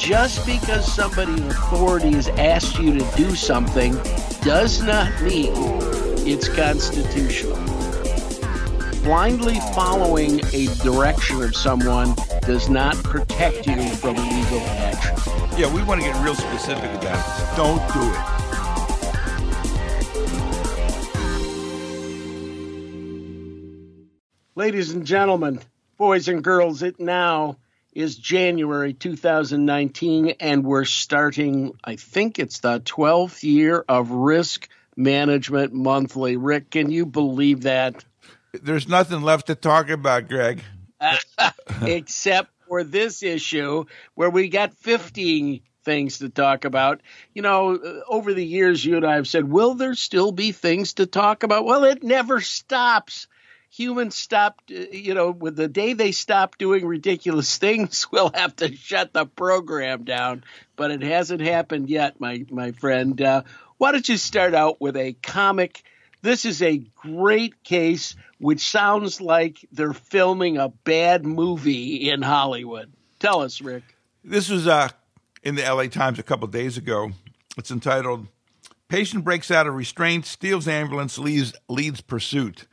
just because somebody in authority has asked you to do something does not mean it's constitutional. Blindly following a direction of someone does not protect you from legal action. Yeah, we want to get real specific about it. Don't do it. Ladies and gentlemen, boys and girls, it now is January 2019, and we're starting, I think it's the 12th year of Risk Management Monthly. Rick, can you believe that? There's nothing left to talk about, Greg. Except for this issue where we got 15 things to talk about. You know, over the years, you and I have said, will there still be things to talk about? Well, it never stops humans stopped, uh, you know, with the day they stop doing ridiculous things, we'll have to shut the program down. But it hasn't happened yet, my my friend. Uh, why don't you start out with a comic? This is a great case, which sounds like they're filming a bad movie in Hollywood. Tell us, Rick. This was uh, in the LA Times a couple days ago. It's entitled Patient Breaks Out of Restraint, Steals Ambulance, Leads, Leads Pursuit.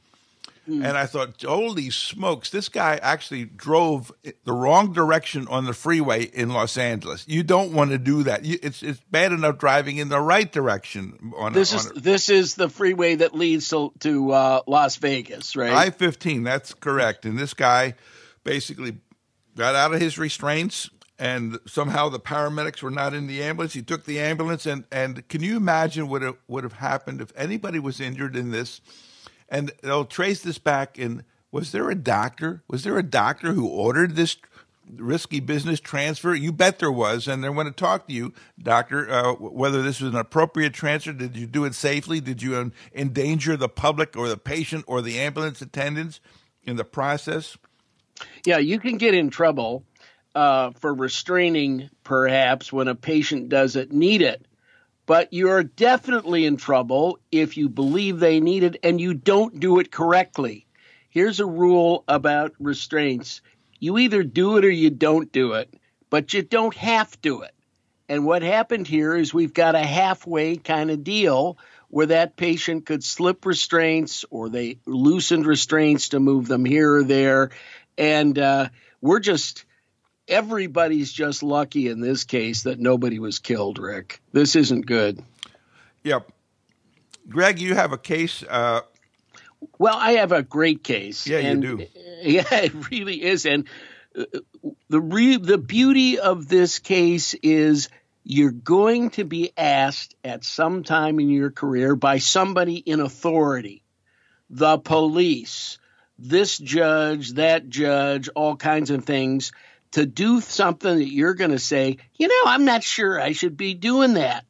Mm. And I thought, holy smokes, this guy actually drove the wrong direction on the freeway in Los Angeles. You don't want to do that. You, it's it's bad enough driving in the right direction. On this a, is on a, this is the freeway that leads to to uh, Las Vegas, right? I fifteen. That's correct. And this guy basically got out of his restraints. And somehow the paramedics were not in the ambulance. He took the ambulance, and, and can you imagine what it would have happened if anybody was injured in this? And they'll trace this back in was there a doctor? Was there a doctor who ordered this risky business transfer? You bet there was. And they want to talk to you doctor uh, whether this was an appropriate transfer did you do it safely? Did you endanger the public or the patient or the ambulance attendants in the process? Yeah you can get in trouble uh, for restraining perhaps when a patient doesn't need it but you're definitely in trouble if you believe they need it and you don't do it correctly. Here's a rule about restraints you either do it or you don't do it, but you don't have to it. And what happened here is we've got a halfway kind of deal where that patient could slip restraints or they loosened restraints to move them here or there. And uh, we're just everybody's just lucky in this case that nobody was killed, Rick. This isn't good. Yep. Greg, you have a case. Uh... Well, I have a great case. Yeah, and, you do. Yeah, it really is. And uh, the re- the beauty of this case is you're going to be asked at some time in your career by somebody in authority, the police, this judge, that judge, all kinds of things to do something that you're going to say, you know, I'm not sure I should be doing that.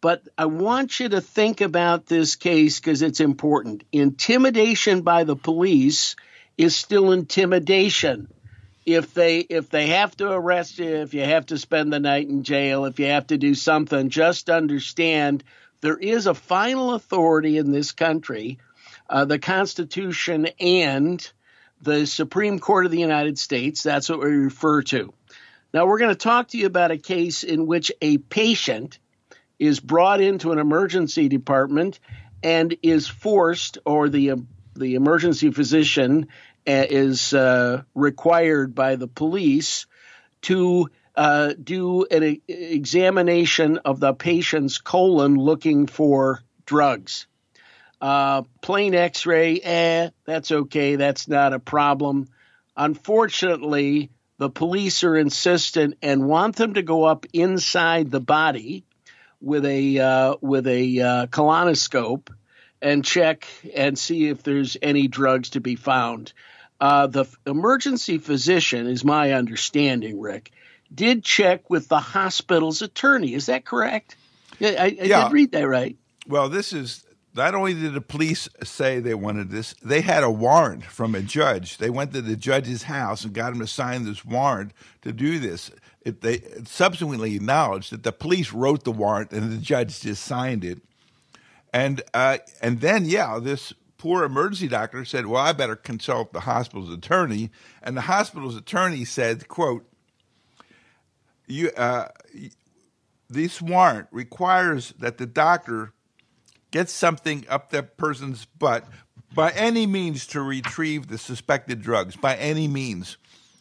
But I want you to think about this case because it's important. Intimidation by the police is still intimidation. If they if they have to arrest you, if you have to spend the night in jail, if you have to do something, just understand there is a final authority in this country, uh, the Constitution and the Supreme Court of the United States. That's what we refer to. Now, we're going to talk to you about a case in which a patient is brought into an emergency department and is forced, or the the emergency physician uh, is uh, required by the police to uh, do an examination of the patient's colon looking for drugs. Uh, plain x ray, eh, that's okay. That's not a problem. Unfortunately, the police are insistent and want them to go up inside the body with a uh, with a uh, colonoscope and check and see if there's any drugs to be found. Uh, the emergency physician, is my understanding, Rick, did check with the hospital's attorney. Is that correct? Yeah, I, I yeah. did read that right. Well, this is not only did the police say they wanted this, they had a warrant from a judge. They went to the judge's house and got him to sign this warrant to do this. It, they subsequently acknowledged that the police wrote the warrant and the judge just signed it. And uh, and then yeah, this poor emergency doctor said, "Well, I better consult the hospital's attorney." And the hospital's attorney said, "quote." you uh, this warrant requires that the doctor get something up that person's butt by any means to retrieve the suspected drugs by any means,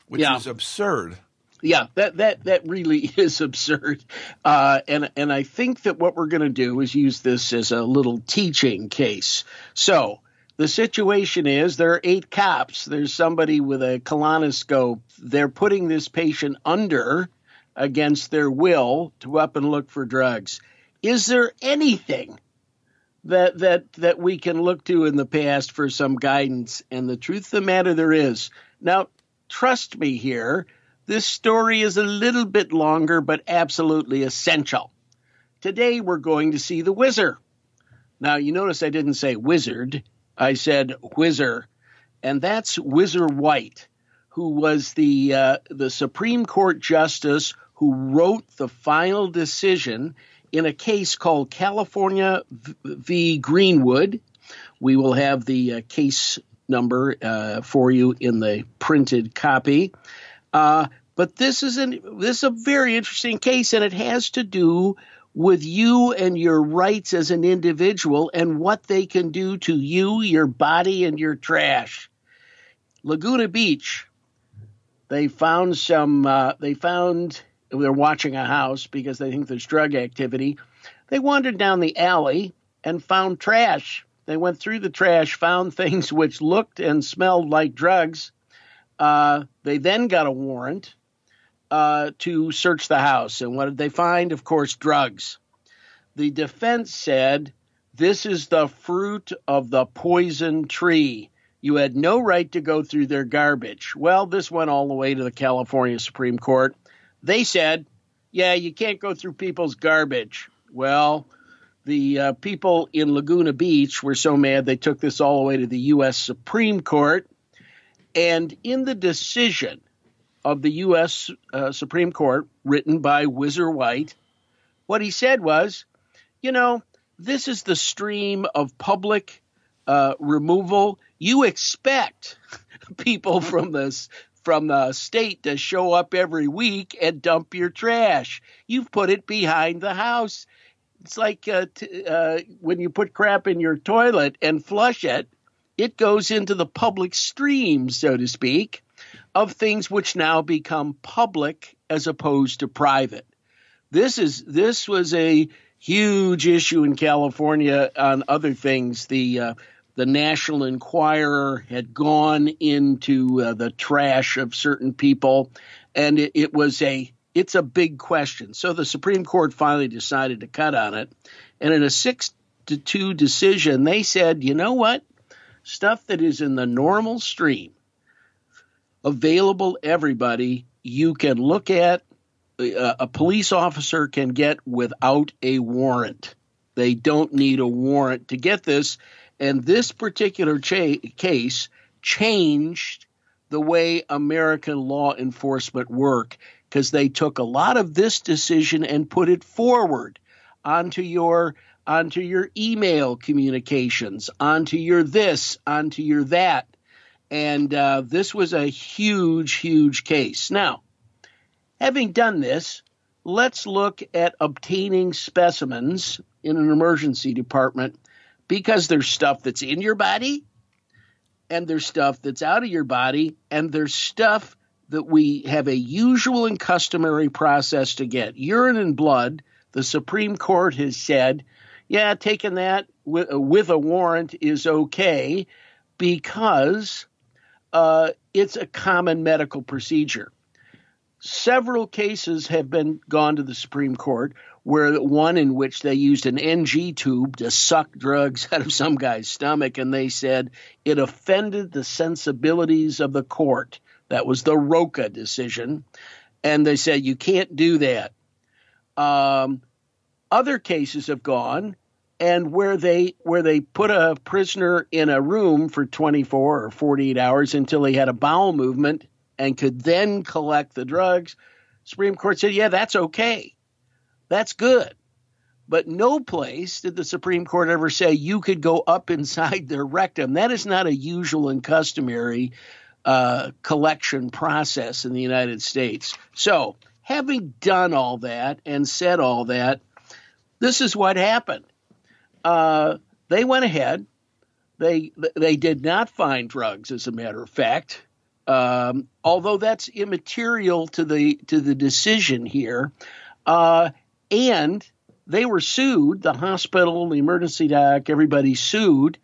which Yeah. is absurd. Yeah, that that that really is absurd, uh, and and I think that what we're going to do is use this as a little teaching case. So the situation is there are eight cops. There's somebody with a colonoscope. They're putting this patient under against their will to up and look for drugs. Is there anything that that that we can look to in the past for some guidance? And the truth of the matter there is now. Trust me here. This story is a little bit longer, but absolutely essential. Today we're going to see the Whizzer. Now, you notice I didn't say wizard, I said whizzer, and that's Whizzer White, who was the uh, the Supreme Court justice who wrote the final decision in a case called California v. Greenwood. We will have the uh, case number uh, for you in the printed copy. Uh, but this is an this is a very interesting case, and it has to do with you and your rights as an individual and what they can do to you, your body, and your trash. Laguna Beach, they found some. Uh, they found they're watching a house because they think there's drug activity. They wandered down the alley and found trash. They went through the trash, found things which looked and smelled like drugs. Uh, they then got a warrant uh, to search the house. And what did they find? Of course, drugs. The defense said this is the fruit of the poison tree. You had no right to go through their garbage. Well, this went all the way to the California Supreme Court. They said, yeah, you can't go through people's garbage. Well, the uh, people in Laguna Beach were so mad they took this all the way to the U.S. Supreme Court. And in the decision of the U.S. Uh, Supreme Court, written by Whizzer White, what he said was, you know, this is the stream of public uh, removal. You expect people from this from the state to show up every week and dump your trash. You've put it behind the house. It's like uh, t- uh, when you put crap in your toilet and flush it, it goes into the public stream, so to speak, of things which now become public as opposed to private. This is this was a huge issue in California on other things. The uh, the National Enquirer had gone into uh, the trash of certain people, and it, it was a it's a big question. So the Supreme Court finally decided to cut on it, and in a six to two decision, they said, you know what, stuff that is in the normal stream, available everybody, you can look at. Uh, a police officer can get without a warrant. They don't need a warrant to get this. And this particular cha- case changed the way American law enforcement work because they took a lot of this decision and put it forward onto your onto your email communications, onto your this, onto your that. And uh, this was a huge, huge case. Now, having done this, let's look at obtaining specimens in an emergency department because there's stuff that's in your body and there's stuff that's out of your body and there's stuff that we have a usual and customary process to get. Urine and blood, the Supreme Court has said, yeah, taking that with, with a warrant is okay because uh, it's a common medical procedure. Several cases have been gone to the Supreme Court where one in which they used an NG tube to suck drugs out of some guy's stomach, and they said it offended the sensibilities of the court. That was the Rochin decision, and they said you can't do that. Um, other cases have gone, and where they where they put a prisoner in a room for 24 or 48 hours until he had a bowel movement and could then collect the drugs. Supreme Court said, yeah, that's okay. That's good. But no place did the Supreme Court ever say you could go up inside their rectum. That is not a usual and customary uh, collection process in the United States. So, having done all that and said all that, this is what happened. Uh, they went ahead. They they did not find drugs, as a matter of fact. Um, although that's immaterial to the to the decision here, uh, and they were sued. The hospital, the emergency doc, everybody sued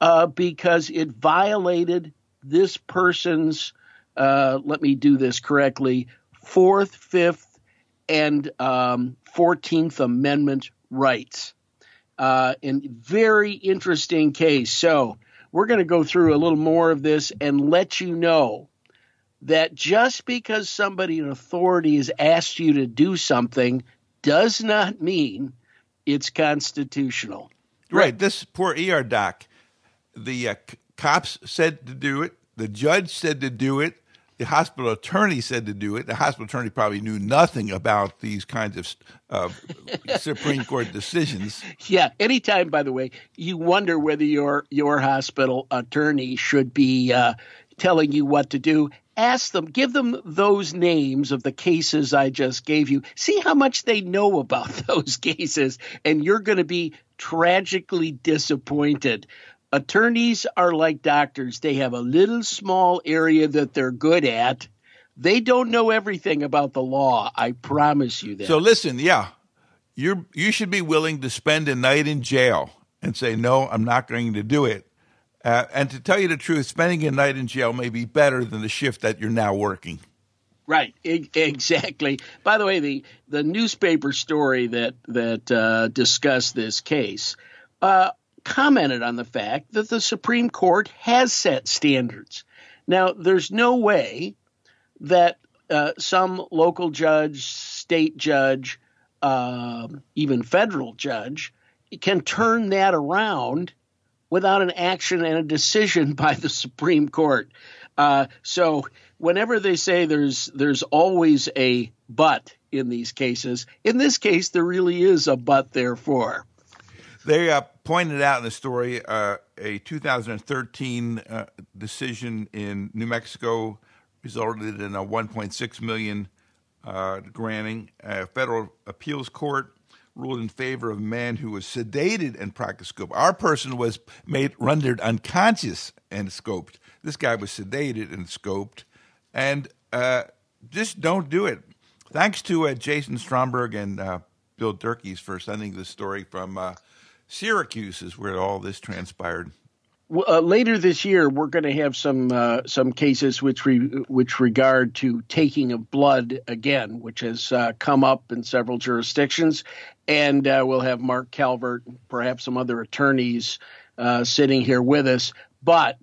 uh, because it violated this person's. Uh, let me do this correctly: Fourth, Fifth, and um, Fourteenth Amendment rights. Uh, and very interesting case. So we're going to go through a little more of this and let you know that just because somebody in authority has asked you to do something does not mean it's constitutional. Right. This poor ER doc, the uh, cops said to do it, the judge said to do it, the hospital attorney said to do it. The hospital attorney probably knew nothing about these kinds of uh, Supreme Court decisions. Yeah. Anytime, by the way, you wonder whether your your hospital attorney should be uh, telling you what to do. Ask them, give them those names of the cases I just gave you. See how much they know about those cases, and you're going to be tragically disappointed attorneys are like doctors. They have a little small area that they're good at. They don't know everything about the law. I promise you that. So listen, yeah, you you should be willing to spend a night in jail and say no, I'm not going to do it. Uh, and to tell you the truth, spending a night in jail may be better than the shift that you're now working. Right, exactly. By the way, the the newspaper story that that uh, discussed this case uh, commented on the fact that the Supreme Court has set standards. Now, there's no way that uh, some local judge, state judge, uh, even federal judge can turn that around without an action and a decision by the Supreme Court. Uh, so, whenever they say there's there's always a but in these cases, in this case there really is a but. Therefore, they uh, pointed out in the story uh, a 2013 uh, decision in New Mexico resulted in a 1.6 million uh, granting. A federal appeals court ruled in favor of a man who was sedated and practiced scope. Our person was made rendered unconscious and scoped. This guy was sedated and scoped, and uh, just don't do it. Thanks to uh, Jason Stromberg and Bill Durkees for sending this story from Syracuse is where all this transpired. Uh, later this year, we're going to have some uh, some cases which re, which regard to taking of blood again, which has uh, come up in several jurisdictions, and uh, we'll have Mark Calvert, perhaps some other attorneys, uh, sitting here with us. But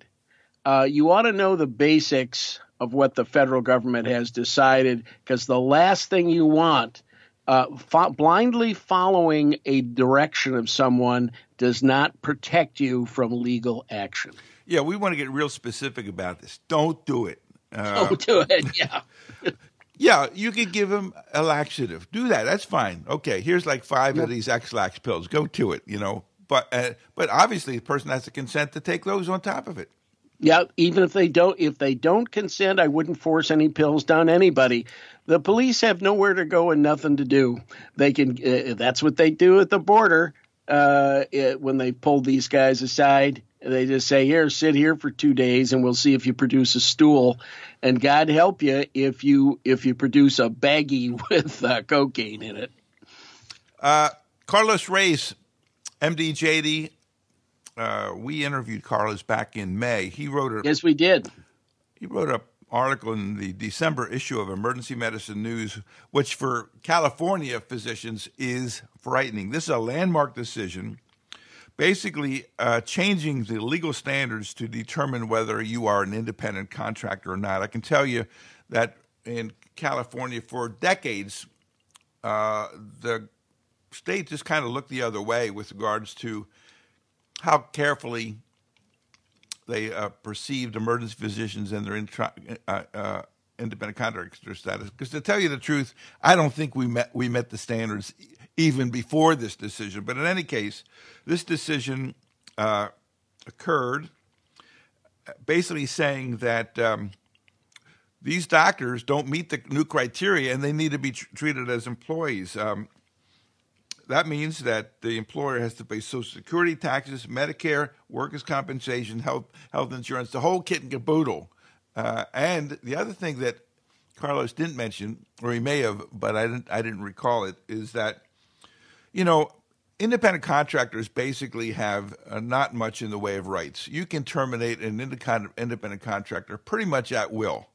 uh, you ought to know the basics of what the federal government has decided, because the last thing you want fo- blindly following a direction of someone does not protect you from legal action. Yeah, we want to get real specific about this. Don't do it. Uh, Don't do it. Yeah. yeah, you could give him a laxative. Do that. That's fine. Okay, here's like five yep. of these Ex-Lax pills. Go to it. You know, but uh, but obviously the person has to consent to take those on top of it. Yeah, even if they don't if they don't consent, I wouldn't force any pills down anybody. The police have nowhere to go and nothing to do. They can uh, that's what they do at the border. Uh, it, when they pulled these guys aside, they just say, "Here, sit here for 2 days and we'll see if you produce a stool." And God help you if you if you produce a baggie with uh, cocaine in it. Uh, Carlos Reyes, MDJD, uh, we interviewed Carlos back in May. He wrote a yes, we did. He wrote an article in the December issue of Emergency Medicine News, which for California physicians is frightening. This is a landmark decision, basically uh, changing the legal standards to determine whether you are an independent contractor or not. I can tell you that in California for decades, uh, the state just kind of looked the other way with regards to how carefully they uh, perceived emergency physicians and their intra- uh, uh, independent contractor status. Because to tell you the truth, I don't think we met we met the standards even before this decision. But in any case, this decision uh, occurred, basically saying that um, these doctors don't meet the new criteria and they need to be tr- treated as employees. Um, that means that the employer has to pay Social Security taxes, Medicare, workers' compensation, health health insurance, the whole kit and caboodle. Uh, and the other thing that Carlos didn't mention, or he may have, but I didn't I didn't recall it, is that you know independent contractors basically have uh, not much in the way of rights. You can terminate an independent contractor pretty much at will.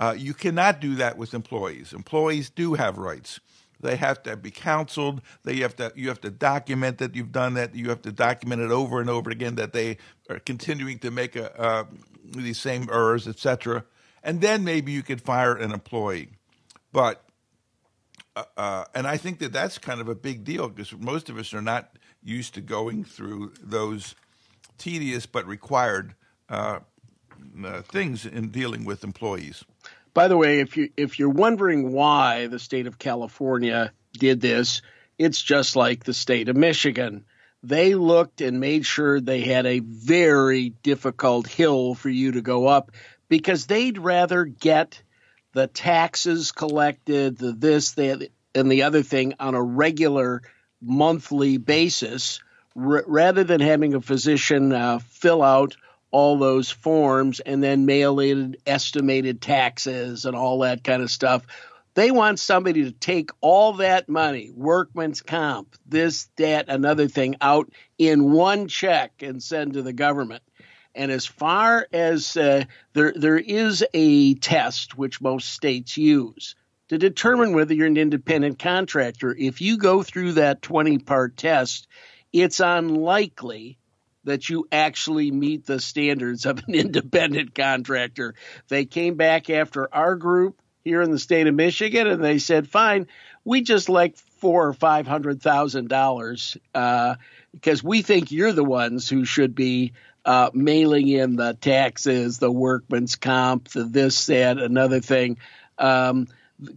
Uh, you cannot do that with employees. Employees do have rights. They have to be counseled. They have to you have to document that you've done that. You have to document it over and over again that they are continuing to make a, uh, these same errors, etc. And then maybe you could fire an employee. But uh, uh, and I think that that's kind of a big deal because most of us are not used to going through those tedious but required uh, uh things in dealing with employees. By the way, if you if you're wondering why the state of California did this, it's just like the state of Michigan. They looked and made sure they had a very difficult hill for you to go up because they'd rather get the taxes collected, the this, that, and the other thing on a regular monthly basis r- rather than having a physician uh, fill out all those forms and then mailed estimated taxes and all that kind of stuff. They want somebody to take all that money, workman's comp, this, that, another thing, out in one check and send to the government. And as far as uh, there, there is a test which most states use to determine whether you're an independent contractor. If you go through that 20 part test, it's unlikely that you actually meet the standards of an independent contractor. They came back after our group here in the state of Michigan and they said, fine, we just like four or five hundred thousand uh, dollars because we think you're the ones who should be uh, mailing in the taxes, the workman's comp, the this, that, another thing. Um,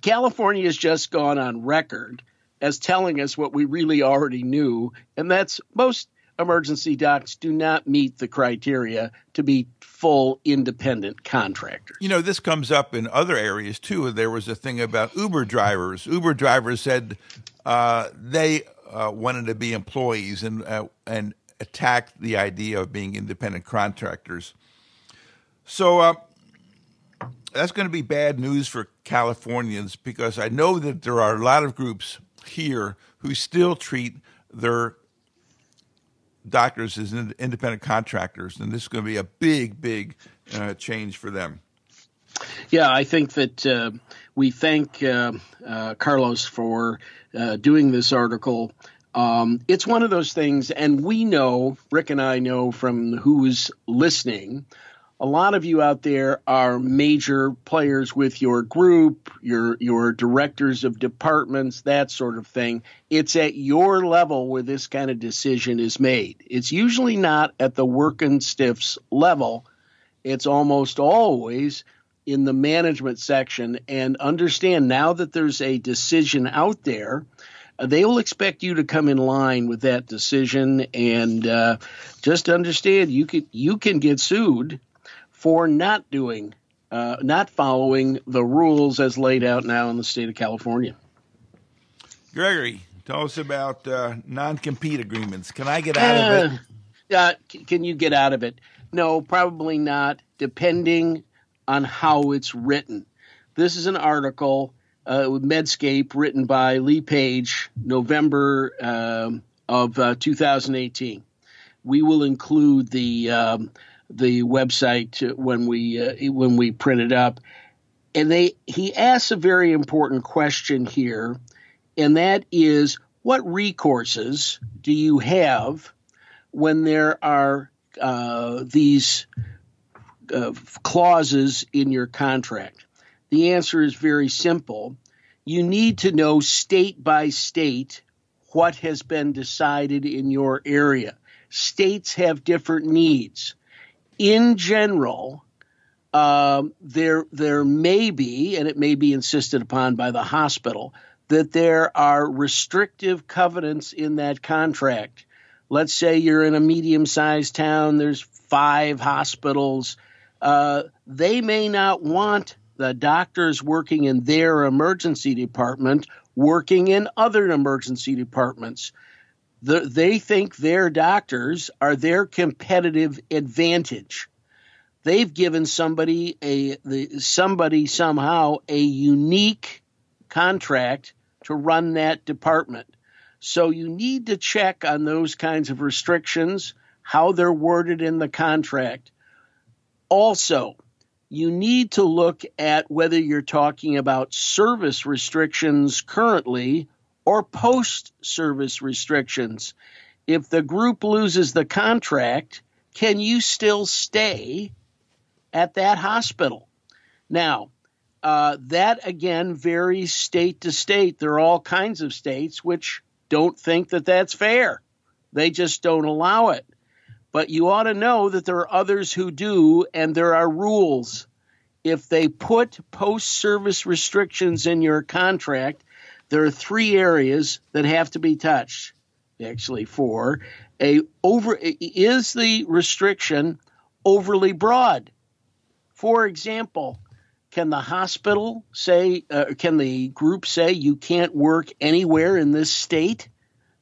California has just gone on record as telling us what we really already knew, and that's most emergency docs do not meet the criteria to be full independent contractors. You know, this comes up in other areas too. There was a thing about Uber drivers. Uber drivers said uh, they uh, wanted to be employees and uh, and attacked the idea of being independent contractors. So uh, that's going to be bad news for Californians because I know that there are a lot of groups here who still treat their doctors as independent contractors, and this is going to be a big, big uh, change for them. Yeah, I think that uh, we thank uh, uh Carlos for uh, doing this article. Um, it's one of those things, and we know, Rick and I know from who's listening, a lot of you out there are major players with your group, your your directors of departments, that sort of thing. It's at your level where this kind of decision is made. It's usually not at the working stiffs level. It's almost always in the management section. And understand now that there's a decision out there, they will expect you to come in line with that decision. And uh, just understand you can you can get sued for not doing, uh, not following the rules as laid out now in the state of California. Gregory, tell us about uh, non-compete agreements. Can I get out uh, of it? Uh, can you get out of it? No, probably not, depending on how it's written. This is an article uh, with Medscape written by Leigh Page, November um, of uh, 2018. We will include the um, the website when we uh, when we print it up, and they he asks a very important question here, and that is what recourses do you have when there are uh, these uh, clauses in your contract? The answer is very simple. You need to know state by state what has been decided in your area. States have different needs in general, um, there there may be, and it may be insisted upon by the hospital, that there are restrictive covenants in that contract. Let's say you're in a medium-sized town. There's five hospitals. Uh, they may not want the doctors working in their emergency department working in other emergency departments. The, they think their doctors are their competitive advantage. They've given somebody a the, somebody somehow a unique contract to run that department. So you need to check on those kinds of restrictions, how they're worded in the contract. Also, you need to look at whether you're talking about service restrictions currently or post service restrictions. If the group loses the contract, can you still stay at that hospital? Now, uh, that again varies state to state. There are all kinds of states which don't think that that's fair. They just don't allow it. But you ought to know that there are others who do, and there are rules. If they put post service restrictions in your contract, there are three areas that have to be touched. Actually, four. A over is the restriction overly broad? For example, can the hospital say, uh, can the group say you can't work anywhere in this state?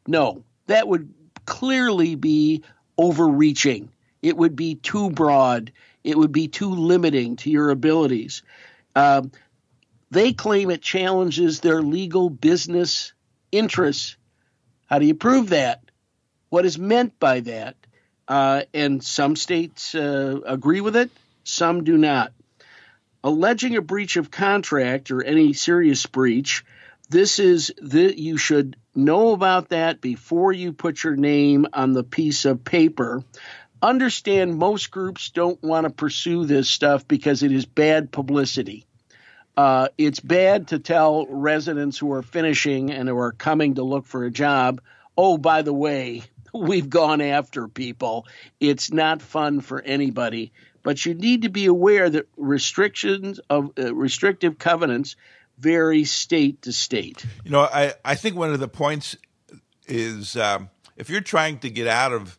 No, that would clearly be overreaching. It would be too broad. It would be too limiting to your abilities. Um, they claim it challenges their legal business interests. How do you prove that? What is meant by that? Uh, and some states uh, agree with it, some do not. Alleging a breach of contract or any serious breach, this is that you should know about that before you put your name on the piece of paper. Understand most groups don't want to pursue this stuff because it is bad publicity. Uh, it's bad to tell residents who are finishing and who are coming to look for a job, oh, by the way, we've gone after people. It's not fun for anybody. But you need to be aware that restrictions of uh, restrictive covenants vary state to state. You know, I, I think one of the points is um, if you're trying to get out of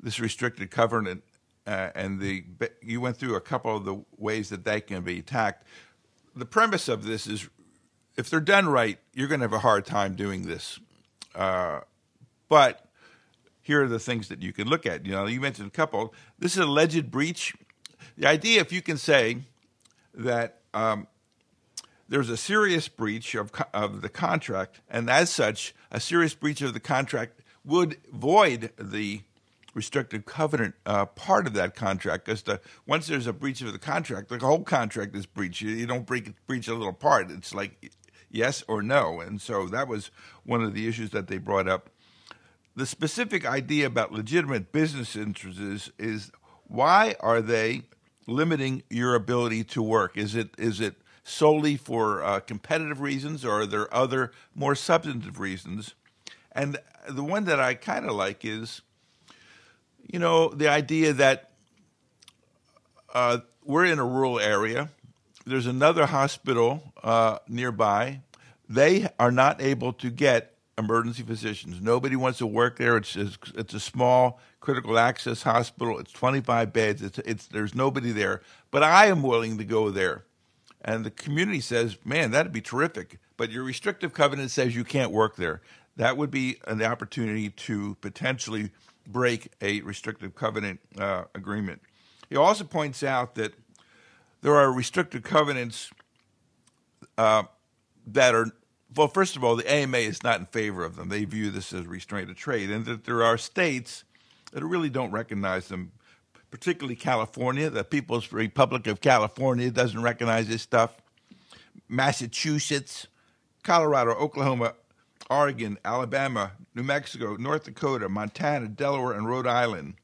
this restricted covenant, uh, and the you went through a couple of the ways that they can be attacked. The premise of this is, if they're done right, you're going to have a hard time doing this. Uh, but here are the things that you can look at. You know, you mentioned a couple. This is alleged breach. The idea, if you can say that um, there's a serious breach of, of the contract, and as such, a serious breach of the contract would void the restrictive covenant uh, part of that contract. Because once there's a breach of the contract, the whole contract is breached. You, you don't break, breach a little part. It's like yes or no. And so that was one of the issues that they brought up. The specific idea about legitimate business interests is, is why are they limiting your ability to work? Is it is it solely for uh, competitive reasons, or are there other more substantive reasons? And the one that I kind of like is, you know, the idea that uh, we're in a rural area. There's another hospital uh, nearby. They are not able to get emergency physicians. Nobody wants to work there. It's it's a small critical access hospital. It's 25 beds. It's it's there's nobody there. But I am willing to go there. And the community says, man, that'd be terrific. But your restrictive covenant says you can't work there. That would be an opportunity to potentially break a restrictive covenant uh, agreement. He also points out that there are restrictive covenants uh, that are, well, first of all, the AMA is not in favor of them. They view this as restraint of trade, and that there are states that really don't recognize them particularly California. The People's Republic of California doesn't recognize this stuff. Massachusetts, Colorado, Oklahoma, Oregon, Alabama, New Mexico, North Dakota, Montana, Delaware, and Rhode Island.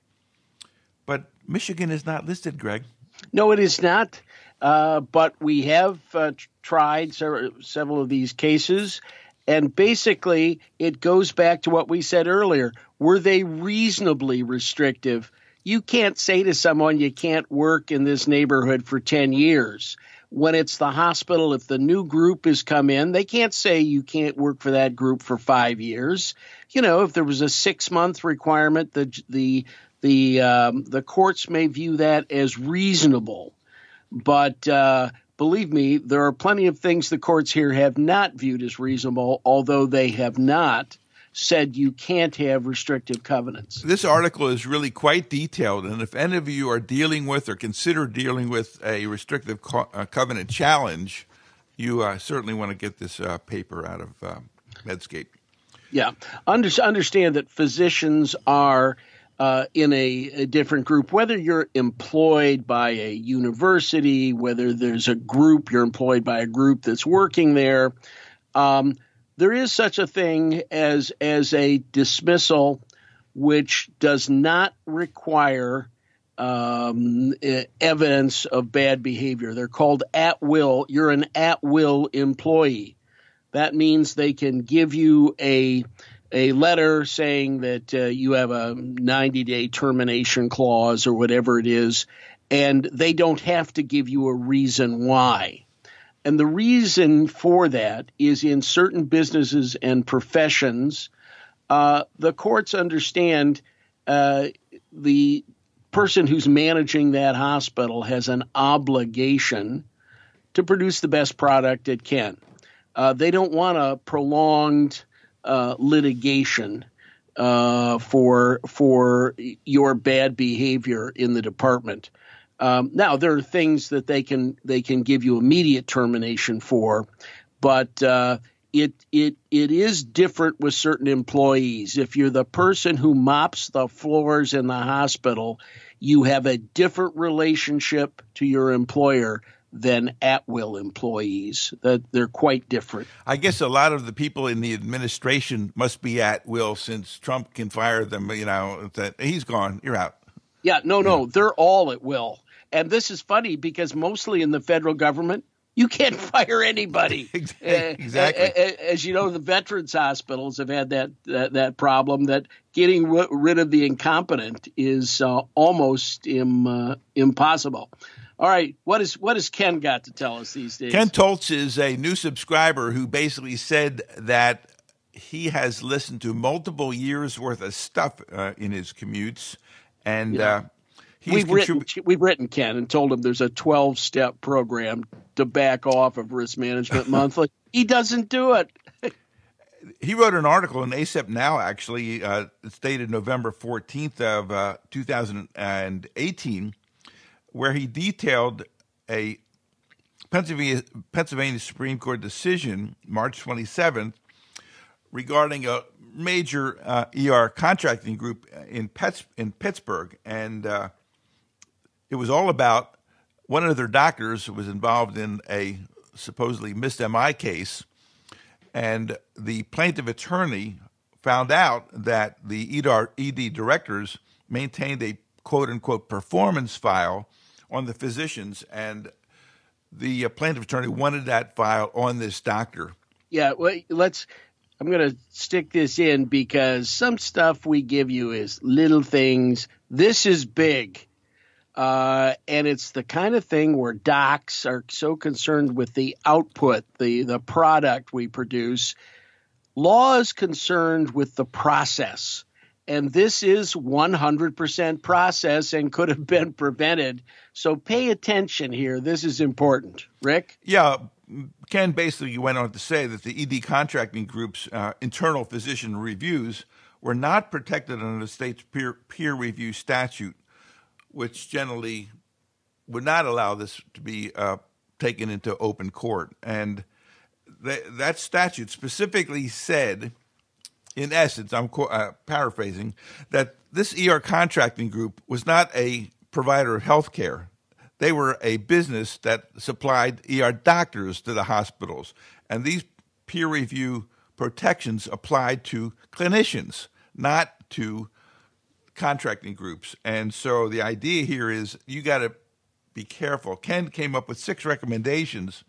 But Michigan is not listed, Greg. No, it is not. Uh, but we have uh, tried several, several of these cases. And basically, it goes back to what we said earlier. Were they reasonably restrictive? you can't say to someone you can't work in this neighborhood for 10 years. When it's the hospital, if the new group has come in, they can't say you can't work for that group for five years. You know, if there was a six month requirement, the the the um, the courts may view that as reasonable. But uh, believe me, there are plenty of things the courts here have not viewed as reasonable, although they have not said you can't have restrictive covenants. This article is really quite detailed, and if any of you are dealing with or consider dealing with a restrictive co- uh, covenant challenge, you uh, certainly want to get this uh, paper out of uh, Medscape. Yeah, Under- understand that physicians are. Uh, in a, a, different group, whether you're employed by a university, whether there's a group, you're employed by a group that's working there. Um, there is such a thing as as a dismissal which does not require um, evidence of bad behavior. They're called at will. You're an at will employee. That means they can give you a a letter saying that uh, you have a 90 day termination clause or whatever it is, and they don't have to give you a reason why. And the reason for that is in certain businesses and professions, uh, the courts understand uh, the person who's managing that hospital has an obligation to produce the best product it can. Uh, they don't want a prolonged uh, litigation uh, for for your bad behavior in the department. Um, now there are things that they can they can give you immediate termination for, but uh, it it it is different with certain employees. If you're the person who mops the floors in the hospital, you have a different relationship to your employer than at will employees. That they're quite different. I guess a lot of the people in the administration must be at will since Trump can fire them. You know that he's gone. You're out. Yeah, no, no, they're all at will. And this is funny because mostly in the federal government, you can't fire anybody. exactly. As you know, the veterans hospitals have had that that, that problem that getting rid of the incompetent is uh, almost Im, uh, impossible. All right, what is what has Ken got to tell us these days? Ken Toltz is a new subscriber who basically said that he has listened to multiple years worth of stuff uh, in his commutes, and yeah. We've contrib- written we've written Ken and told him there's a 12 step program to back off of risk management monthly. he doesn't do it. he wrote an article in ACEP Now, actually, uh, it's dated November 14th of uh, 2018, where he detailed a Pennsylvania, Pennsylvania Supreme Court decision, March 27th, regarding a major uh, ER contracting group in, Pets, in Pittsburgh. And uh, it was all about one of their doctors was involved in a supposedly missed MI case, and the plaintiff attorney found out that the ED directors maintained a quote unquote performance file on the physicians, and the uh, plaintiff attorney wanted that file on this doctor. Yeah, well, let's. I'm going to stick this in because some stuff we give you is little things. This is big. Uh, and it's the kind of thing where docs are so concerned with the output, the, the product we produce. Law is concerned with the process. And this is 100% process and could have been prevented. So pay attention here. This is important. Rick? Yeah. Ken basically you went on to say that the ED contracting group's uh, internal physician reviews were not protected under the state's peer, peer review statute which generally would not allow this to be uh, taken into open court. And th- that statute specifically said, in essence, I'm co- uh, paraphrasing, that this ER contracting group was not a provider of health care. They were a business that supplied ER doctors to the hospitals. And these peer review protections applied to clinicians, not to contracting groups. And so the idea here is you got to be careful. Ken came up with six recommendations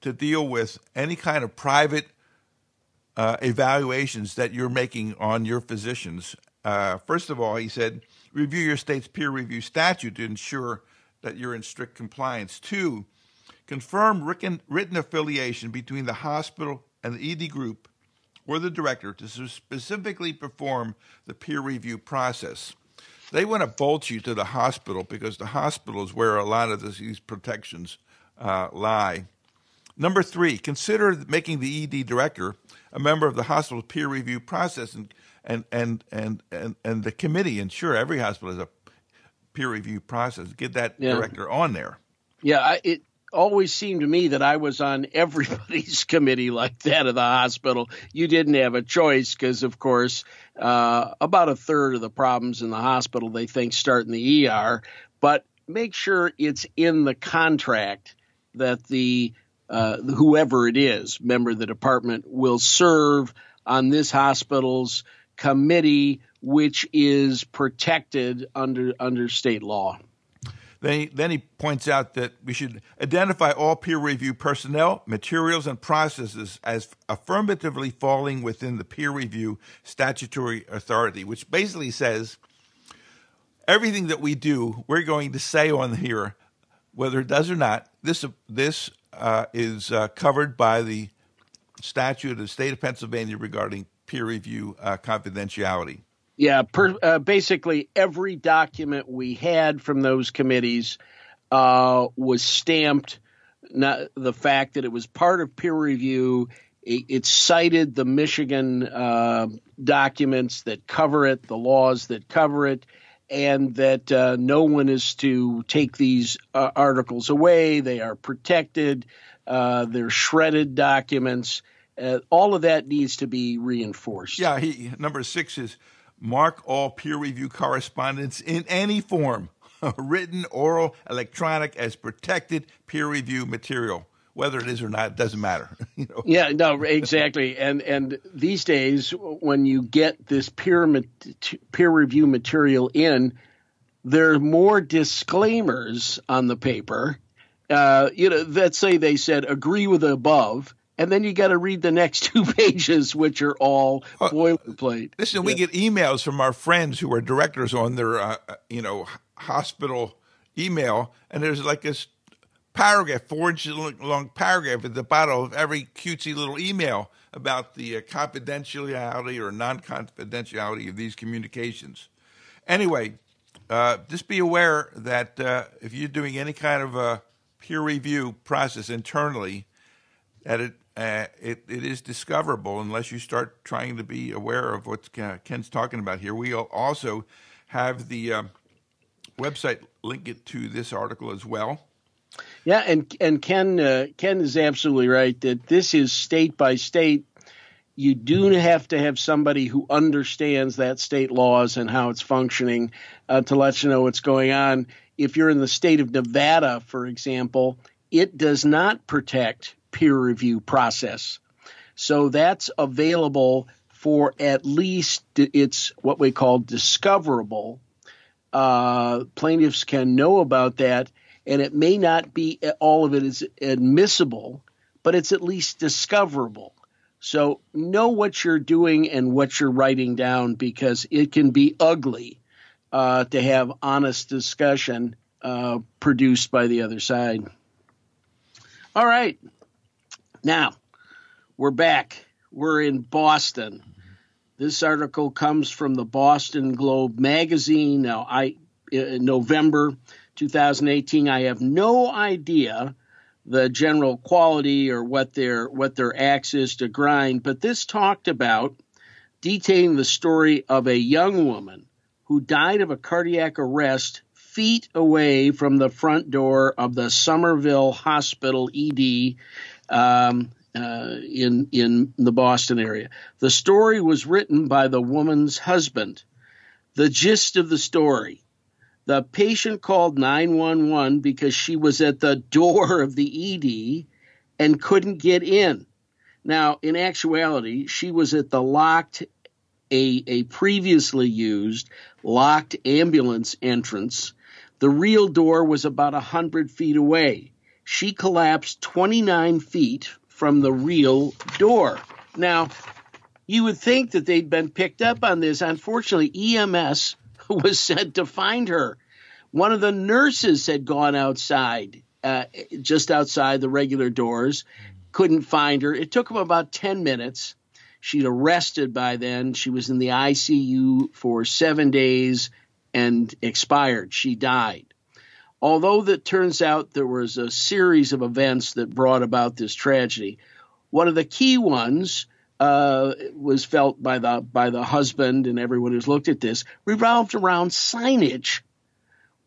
to deal with any kind of private uh, evaluations that you're making on your physicians. Uh, first of all, he said, review your state's peer review statute to ensure that you're in strict compliance. Two, confirm written, written affiliation between the hospital and the ED group or the director to specifically perform the peer review process. They want to bolt you to the hospital because the hospital is where a lot of these protections uh, lie. Number three, consider making the ED director a member of the hospital's peer review process and and and and and, and the committee. And sure, every hospital has a peer review process. Get that yeah. director on there. Yeah, I, it always seemed to me that I was on everybody's committee like that of the hospital. You didn't have a choice because, of course, uh, about a third of the problems in the hospital they think start in the ER. But make sure it's in the contract that the uh, whoever it is, member of the department, will serve on this hospital's committee, which is protected under under state law. Then he, then he points out that we should identify all peer review personnel, materials, and processes as affirmatively falling within the peer review statutory authority, which basically says everything that we do, we're going to say on here, whether it does or not. This this uh, is uh, covered by the statute of the state of Pennsylvania regarding peer review uh, confidentiality. Yeah, per, uh, basically every document we had from those committees uh, was stamped. Not the fact that it was part of peer review. It, it cited the Michigan uh, documents that cover it, the laws that cover it, and that uh, no one is to take these uh, articles away. They are protected. Uh, they're shredded documents. all of that needs to be reinforced. Yeah, he, number six is mark all peer review correspondence in any form, written, oral, electronic, as protected peer review material. Whether it is or not, it doesn't matter. you know? Yeah, no, exactly. And and these days, when you get this peer peer review material in, there are more disclaimers on the paper. Uh, you know, let's say they said agree with the above, and then you got to read the next two pages, which are all uh, boilerplate. Listen, yeah. we get emails from our friends who are directors on their, uh, uh you know, hospital email, and there's like this paragraph, four inches long paragraph at the bottom of every cutesy little email about the uh, confidentiality or non-confidentiality of these communications. Anyway, uh, just be aware that uh, if you're doing any kind of a peer review process internally, that it uh, it, it is discoverable unless you start trying to be aware of what Ken's talking about here. We also have the uh, website link it to this article as well. Yeah, and and Ken uh, Ken is absolutely right that this is state by state. You do have to have somebody who understands that state laws and how it's functioning uh, to let you know what's going on. If you're in the state of Nevada, for example, it does not protect peer review process. So that's available for at least it's what we call discoverable. Uh, plaintiffs can know about that, and it may not be all of it is admissible, but it's at least discoverable. So know what you're doing and what you're writing down because it can be ugly uh, to have honest discussion uh, produced by the other side. All right. Now, we're back. We're in Boston. This article comes from the Boston Globe magazine. Now, I in November 2018. I have no idea the general quality or what their what their axe is to grind, but this talked about detailing the story of a young woman who died of a cardiac arrest feet away from the front door of the Somerville Hospital ED um, uh, in in the Boston area. The story was written by the woman's husband. The gist of the story: the patient called 911 because she was at the door of the ED and couldn't get in. Now, in actuality, she was at the locked a, a previously used locked ambulance entrance. The real door was about a hundred feet away she collapsed 29 feet from the real door. Now, you would think that they'd been picked up on this. Unfortunately, EMS was sent to find her. One of the nurses had gone outside, uh, just outside the regular doors, couldn't find her. It took them about 10 minutes. She'd arrested by then. She was in the ICU for seven days and expired. She died. Although that turns out there was a series of events that brought about this tragedy, one of the key ones uh, was felt by the by the husband and everyone who's looked at this revolved around signage.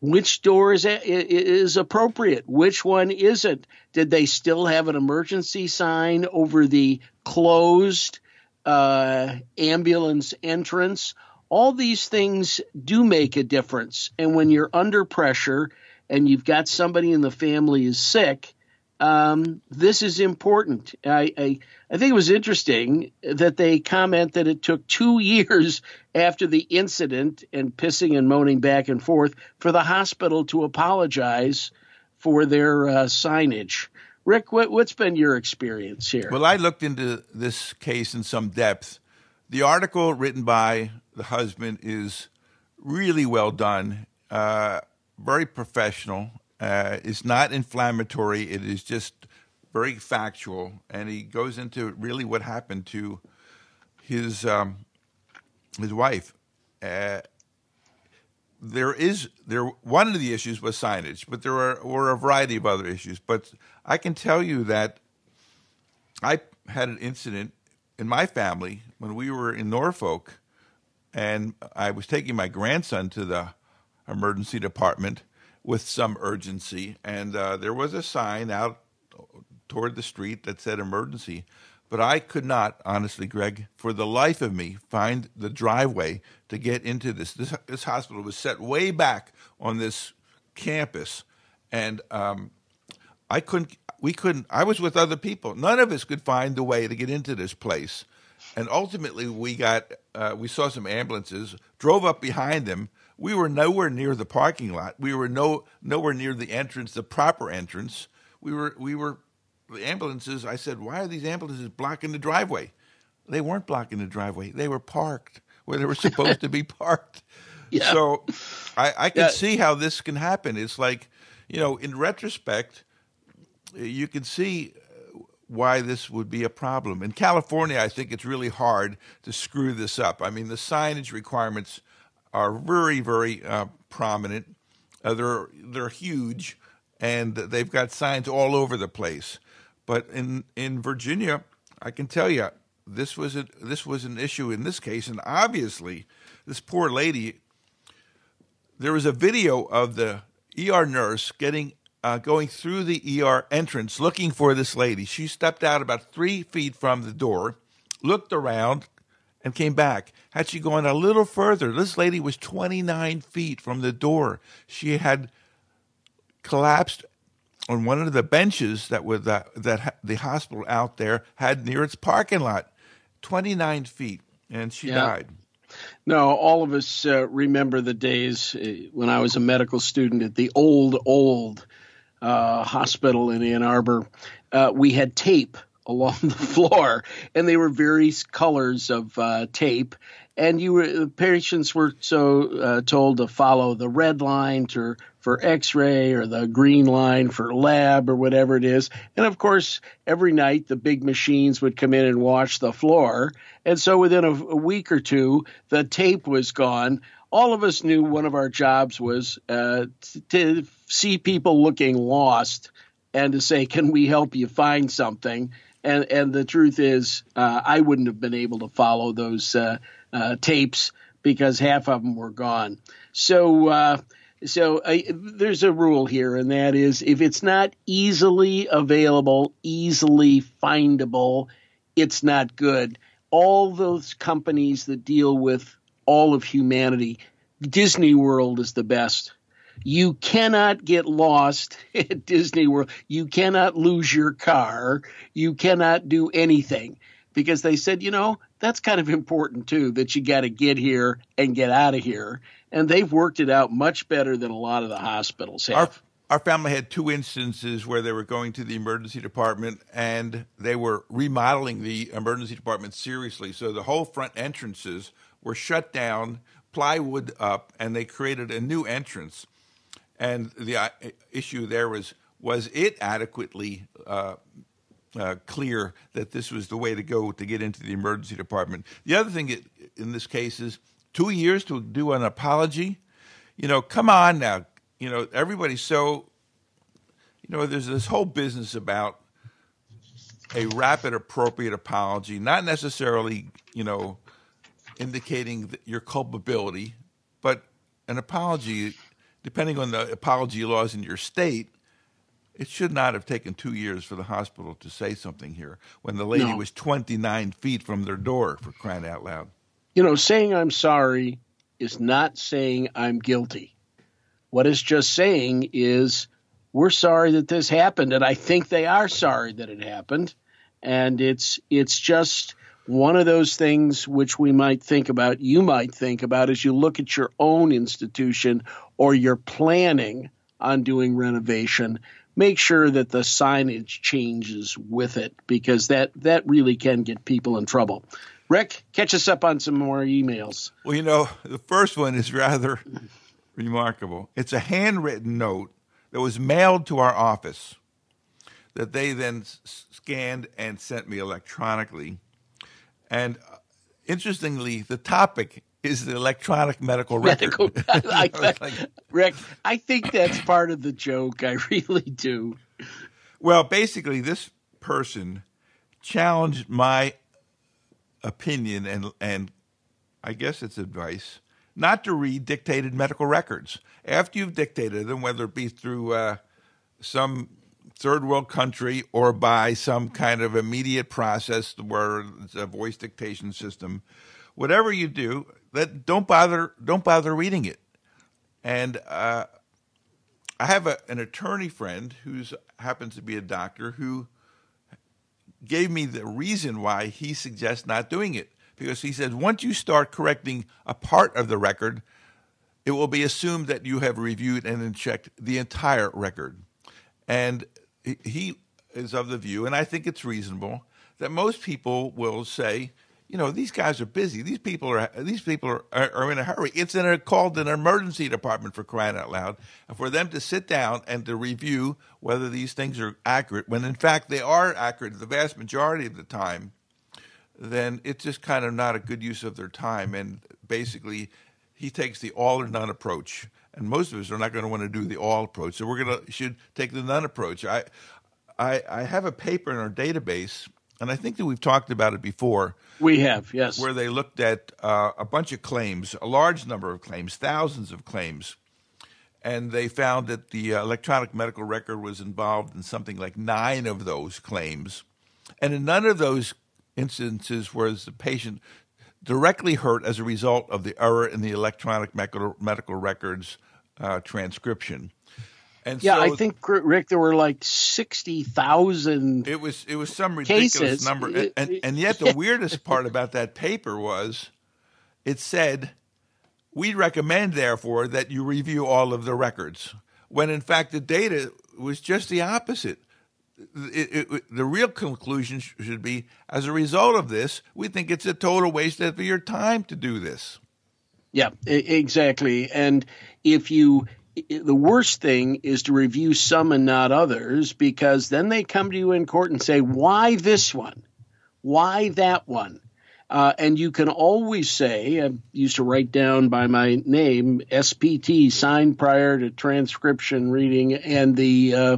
Which door is is appropriate? Which one isn't? Did they still have an emergency sign over the closed uh, ambulance entrance? All these things do make a difference. And when you're under pressure and you've got somebody in the family is sick, um, this is important. I, I, I think it was interesting that they comment that it took two years after the incident and pissing and moaning back and forth for the hospital to apologize for their uh, signage. Rick, what, what's been your experience here? Well, I looked into this case in some depth. The article written by the husband is really well done, uh, very professional. Uh, it's not inflammatory. It is just very factual, and he goes into really what happened to his um, his wife. Uh, there is there one of the issues was signage, but there were, were a variety of other issues. But I can tell you that I had an incident in my family when we were in Norfolk, and I was taking my grandson to the emergency department with some urgency. And uh, there was a sign out toward the street that said emergency. But I could not, honestly, Greg, for the life of me, find the driveway to get into this. This, this hospital was set way back on this campus. And um, I couldn't, we couldn't, I was with other people. None of us could find the way to get into this place. And ultimately, we got, uh, we saw some ambulances, drove up behind them, we were nowhere near the parking lot. We were no nowhere near the entrance, the proper entrance. We were we were the ambulances. I said, why are these ambulances blocking the driveway? They weren't blocking the driveway. They were parked where they were supposed to be parked. Yeah. So I, I can yeah. see how this can happen. It's like, you know, in retrospect, you can see uh, why this would be a problem. In California, I think it's really hard to screw this up. I mean, the signage requirements are very, very uh, prominent. Uh, they're they're huge, and they've got signs all over the place. But in in Virginia, I can tell you this was a, this was an issue in this case, and obviously, this poor lady. There was a video of the ER nurse getting uh, going through the ER entrance looking for this lady. She stepped out about three feet from the door, looked around, and came back. Had she gone a little further, this lady was 29 feet from the door. She had collapsed on one of the benches that was the, that the hospital out there had near its parking lot. 29 feet, and she yeah. died. No, all of us uh, remember the days uh, when I was a medical student at the old, old uh, hospital in Ann Arbor. Uh, we had tape along the floor, and they were various colors of uh, tape. And you were patients were so uh, told to follow the red line to, for X-ray or the green line for lab or whatever it is. And of course, every night the big machines would come in and wash the floor. And so within a, a week or two, the tape was gone. All of us knew one of our jobs was uh, to see people looking lost and to say, "Can we help you find something?" And and the truth is, uh, I wouldn't have been able to follow those uh, uh, tapes because half of them were gone. So. Uh, so there's a rule here, and that is if it's not easily available, easily findable, it's not good. All those companies that deal with all of humanity, Disney World is the best. You cannot get lost at Disney World. You cannot lose your car. You cannot do anything because they said, you know, that's kind of important too, that you got to get here and get out of here. And they've worked it out much better than a lot of the hospitals have. Our, our family had two instances where they were going to the emergency department and they were remodeling the emergency department seriously. So the whole front entrances were shut down, plywood up, and they created a new entrance and the uh, issue there was was it adequately uh, uh, clear that this was the way to go to get into the emergency department? The other thing in this case is two years to do an apology. You know, come on now, you know, everybody's so, you know, there's this whole business about a rapid, appropriate apology, not necessarily, you know, indicating your culpability, but an apology, depending on the apology laws in your state, it should not have taken two years for the hospital to say something here when the lady No. was 29 feet from their door for crying out loud. You know, saying I'm sorry is not saying I'm guilty. What it's just saying is we're sorry that this happened, and I think they are sorry that it happened. And it's it's just one of those things which we might think about, you might think about as you look at your own institution or you're planning on doing renovation. Make sure that the signage changes with it because that that really can get people in trouble. Rick, catch us up on some more emails. Well, you know, the first one is rather remarkable. It's a handwritten note that was mailed to our office that they then scanned and sent me electronically. And uh, interestingly, the topic is the electronic medical record. Medical, I, it's like- Rick, I think that's part of the joke. I really do. Well, basically, this person challenged my opinion and and I guess it's advice not to read dictated medical records after you've dictated them, whether it be through uh, some third world country or by some kind of immediate process where it's a voice dictation system. Whatever you do, that don't bother don't bother reading it. And uh, I have a, an attorney friend who happens to be a doctor who gave me the reason why he suggests not doing it because he says once you start correcting a part of the record, it will be assumed that you have reviewed and checked the entire record. And he is of the view, and I think it's reasonable, that most people will say, you know, these guys are busy. These people are these people are, are, are in a hurry. It's in a, called an emergency department for crying out loud, and for them to sit down and to review whether these things are accurate, when in fact they are accurate the vast majority of the time, then it's just kind of not a good use of their time. And basically, he takes the all or none approach, and most of us are not going to want to do the all approach. So we're going to should take the none approach. I, I, I have a paper in our database, and I think that we've talked about it before, We have, yes. where they looked at uh, a bunch of claims, a large number of claims, thousands of claims. And they found that the uh, electronic medical record was involved in something like nine of those claims. And in none of those instances was the patient directly hurt as a result of the error in the electronic medical, medical records uh, transcription. And yeah, so I think Rick, there were like sixty thousand. it was it was some ridiculous Cases. number, and, and, and yet the weirdest part about that paper was, it said, "We recommend, therefore, that you review all of the records." When in fact the data was just the opposite. It, it, the real conclusion should be, as a result of this, we think it's a total waste of your time to do this. Yeah, exactly. And if you, the worst thing is to review some and not others, because then they come to you in court and say, "Why this one? Why that one?" Uh, and you can always say, I used to write down by my name, SPT, signed prior to transcription reading, and the uh,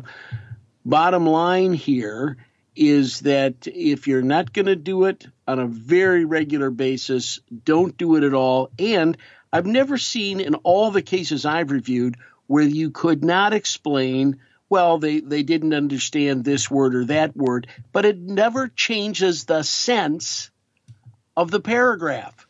bottom line here is that if you're not going to do it on a very regular basis, don't do it at all. And I've never seen in all the cases I've reviewed where you could not explain, well, they, they didn't understand this word or that word, but it never changes the sense of the paragraph.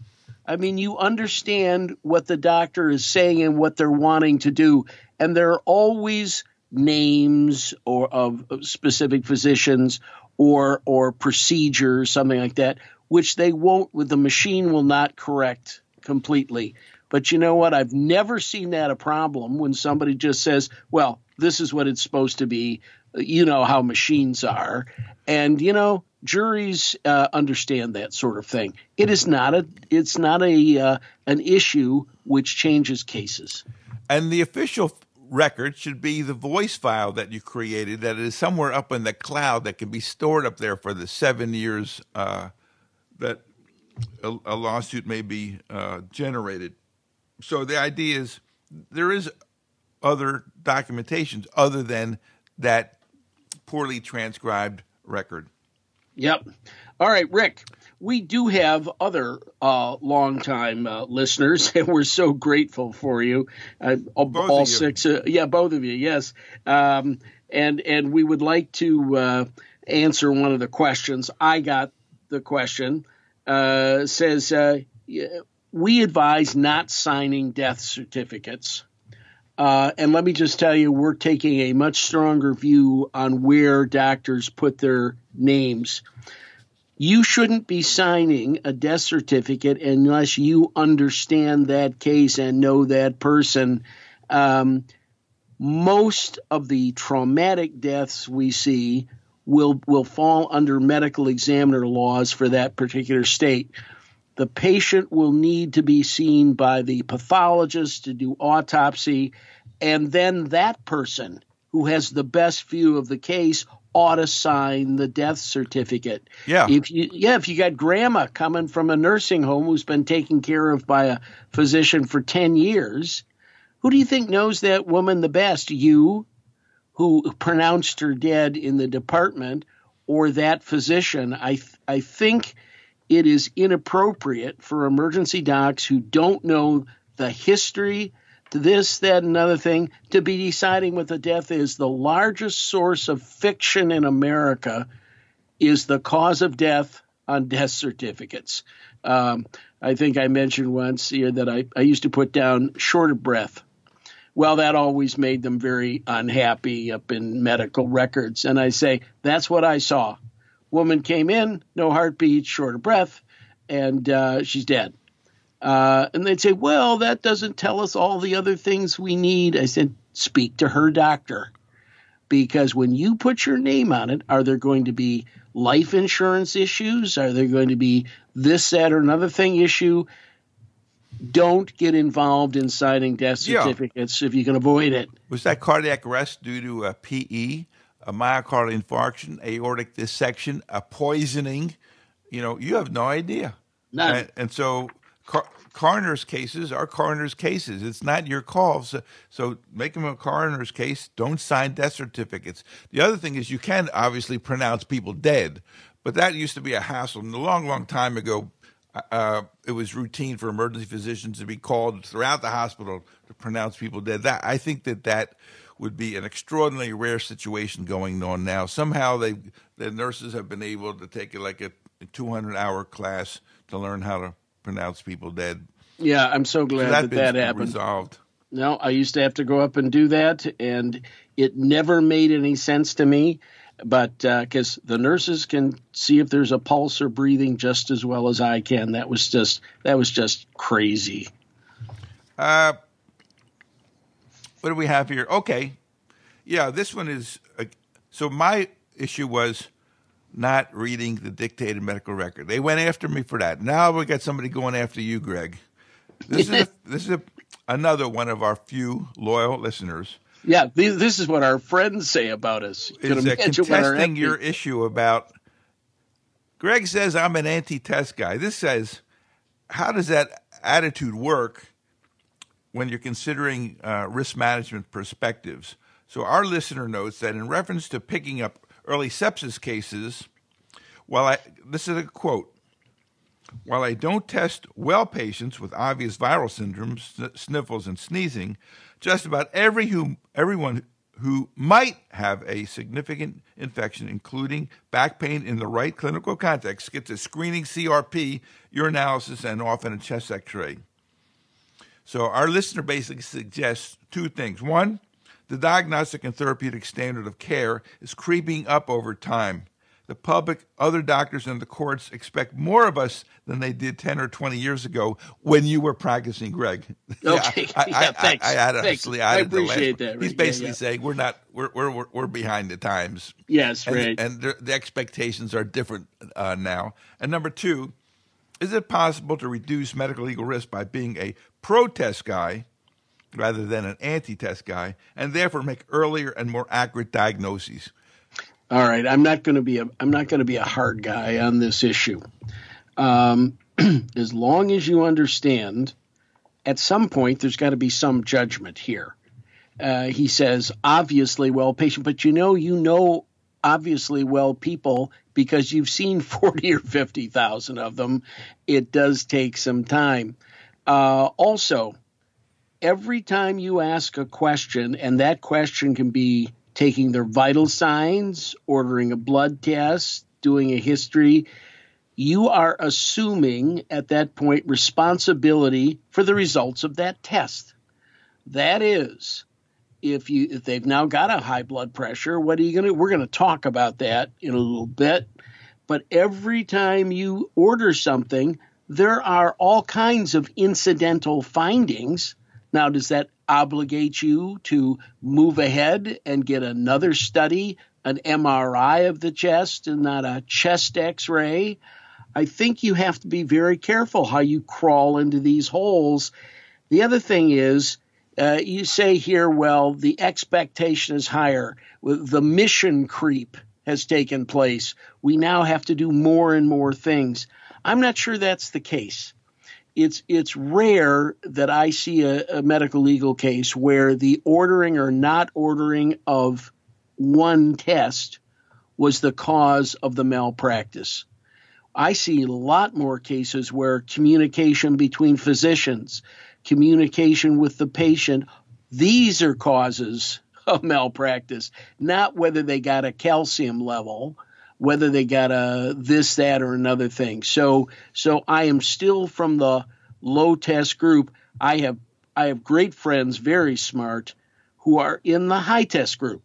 I mean, you understand what the doctor is saying and what they're wanting to do, and there are always names or of specific physicians or or procedures, something like that, which they won't. The machine will not correct completely. But you know what? I've never seen that a problem when somebody just says, "Well, this is what it's supposed to be." You know how machines are, and you know juries uh, understand that sort of thing. It is not a it's not a uh, an issue which changes cases. And the official record should be the voice file that you created that is somewhere up in the cloud that can be stored up there for the seven years uh, that a, a lawsuit may be uh, generated. So the idea is there is other documentations other than that poorly transcribed record. Yep. All right, Rick. We do have other uh, longtime uh, listeners, and we're so grateful for you. Uh, all six, uh, yeah, both of you, yes. Um, and and we would like to uh, answer one of the questions. I got the question. Uh, says we advise not signing death certificates. Uh, and let me just tell you, we're taking a much stronger view on where doctors put their names. You shouldn't be signing a death certificate unless you understand that case and know that person. Um, most of the traumatic deaths we see will will fall under medical examiner laws for that particular state the patient will need to be seen by the pathologist to do autopsy, and then that person who has the best view of the case ought to sign the death certificate. Yeah. If you yeah, if you got grandma coming from a nursing home who's been taken care of by a physician for 10 years, who do you think knows that woman the best? You who pronounced her dead in the department or that physician? I I think it is inappropriate for emergency docs who don't know the history this, that, another thing to be deciding what the death is. The largest source of fiction in America is the cause of death on death certificates. Um, I think I mentioned once here that I, I used to put down short of breath. Well, that always made them very unhappy up in medical records. And I say, that's what I saw. Woman came in, no heartbeat, short of breath, and uh, she's dead. Uh, and they'd say, well, that doesn't tell us all the other things we need. I said, speak to her doctor. Because when you put your name on it, are there going to be life insurance issues? Are there going to be this, that, or another thing issue? Don't get involved in signing death certificates yeah. if you can avoid it. Was that cardiac arrest due to a PE? A myocardial infarction, aortic dissection, a poisoning. You know, you have no idea. None. And, and so car- coroner's cases are coroner's cases. It's not your call. So, so make them a coroner's case. Don't sign death certificates. The other thing is you can obviously pronounce people dead, but that used to be a hassle. And a long, long time ago, uh, it was routine for emergency physicians to be called throughout the hospital to pronounce people dead. That I think that that would be an extraordinarily rare situation going on now. Somehow they the nurses have been able to take like a 200 hour class to learn how to pronounce people dead. Yeah, I'm so glad so that that, that happened. Resolved. No, I used to have to go up and do that, and it never made any sense to me. But because uh, the nurses can see if there's a pulse or breathing just as well as I can, that was just that was just crazy. Uh, what do we have here? Okay, yeah, this one is. Uh, so my issue was not reading the dictated medical record. They went after me for that. Now we got somebody going after you, Greg. This is a, this is a, another one of our few loyal listeners. Yeah, this is what our friends say about us. Is uh, contesting your issue about. Greg says I'm an anti-test guy. This says, how does that attitude work when you're considering uh, risk management perspectives. So, our listener notes that in reference to picking up early sepsis cases, while I, this is a quote, while I don't test well patients with obvious viral syndromes, sniffles, and sneezing, just about every who, everyone who might have a significant infection, including back pain in the right clinical context, gets a screening CRP, urinalysis, and often a chest x ray. So our listener basically suggests two things. One, the diagnostic and therapeutic standard of care is creeping up over time. The public, other doctors, and the courts expect more of us than they did 10 or 20 years ago when you were practicing, Greg. Okay. I, yeah, I, thanks. I, I, I honestly I appreciate that. Right? He's basically yeah, yeah. saying we're not, we're, we're, we're behind the times. Yes, and, right. And the, the expectations are different uh, now. And number two, is it possible to reduce medical legal risk by being a pro-test guy rather than an anti-test guy, and therefore make earlier and more accurate diagnoses? All right, I'm not going to be a I'm not going to be a hard guy on this issue. Um, as long as you understand, at some point there's got to be some judgment here. uh, he says, obviously well patient, but you know, you know, obviously well people because you've seen 40 or 50,000 of them. It does take some time. Uh, also, every time you ask a question, and that question can be taking their vital signs, ordering a blood test, doing a history, you are assuming at that point responsibility for the results of that test. That is, if you if they've now got a high blood pressure, what are you going to? We're going to talk about that in a little bit. But every time you order something, there are all kinds of incidental findings. Now, does that obligate you to move ahead and get another study, an MRI of the chest and not a chest x ray? I think you have to be very careful how you crawl into these holes. The other thing is, uh, you say here, well, the expectation is higher. The mission creep has taken place. We now have to do more and more things. I'm not sure that's the case. It's it's rare that I see a, a medical legal case where the ordering or not ordering of one test was the cause of the malpractice. I see a lot more cases where communication between physicians, communication with the patient. These are causes of malpractice, not whether they got a calcium level, whether they got a this, that, or another thing. So, so I am still from the low test group. I have I have great friends, very smart, who are in the high test group.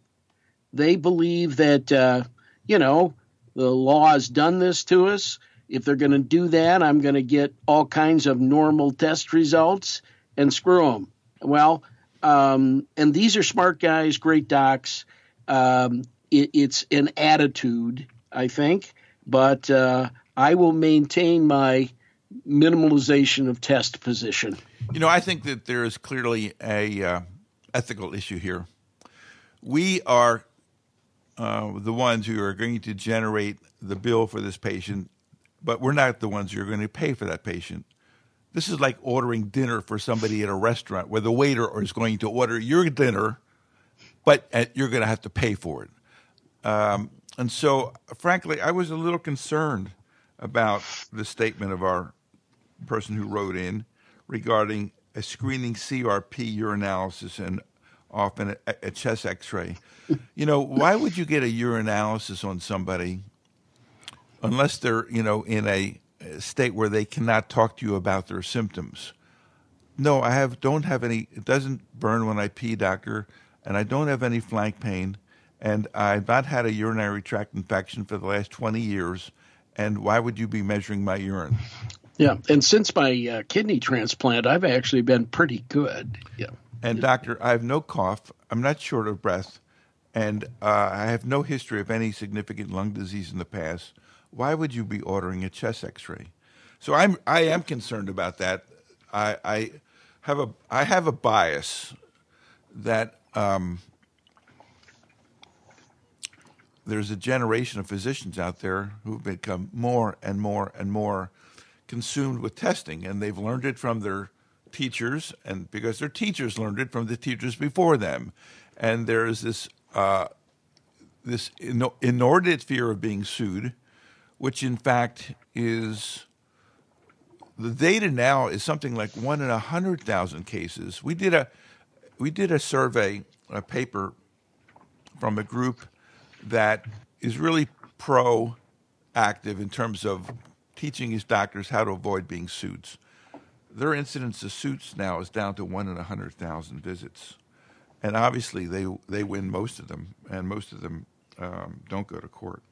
They believe that uh, you know the law has done this to us. If they're going to do that, I'm going to get all kinds of normal test results and screw them. Well, um, and these are smart guys, great docs. Um, it, it's an attitude, I think, but uh, I will maintain my minimalization of test position. You know, I think that there is clearly a uh, ethical issue here. We are uh, the ones who are going to generate the bill for this patient but we're not the ones who are going to pay for that patient. This is like ordering dinner for somebody at a restaurant where the waiter is going to order your dinner, but uh, you're going to have to pay for it. Um, and so, frankly, I was a little concerned about the statement of our person who wrote in regarding a screening CRP urinalysis and often a, a chest X-ray. You know, why would you get a urinalysis on somebody unless they're you know in a state where they cannot talk to you about their symptoms. No, I have don't have any. It doesn't burn when I pee, doctor, and I don't have any flank pain, and I've not had a urinary tract infection for the last twenty years. And why would you be measuring my urine? Yeah, and since my uh, kidney transplant, I've actually been pretty good. Yeah. And doctor, I have no cough. I'm not short of breath, and uh, I have no history of any significant lung disease in the past why would you be ordering a chest X-ray? So I'm I am concerned about that. I, I have a I have a bias that um, there's a generation of physicians out there who've become more and more and more consumed with testing, and they've learned it from their teachers, and because their teachers learned it from the teachers before them, and there is this uh, this inordinate fear of being sued which in fact is the data now is something like one in a hundred thousand cases. We did a we did a survey, a paper from a group that is really proactive in terms of teaching his doctors how to avoid being sued. Their incidence of suits now is down to one in a hundred thousand visits, and obviously they they win most of them, and most of them um, don't go to court.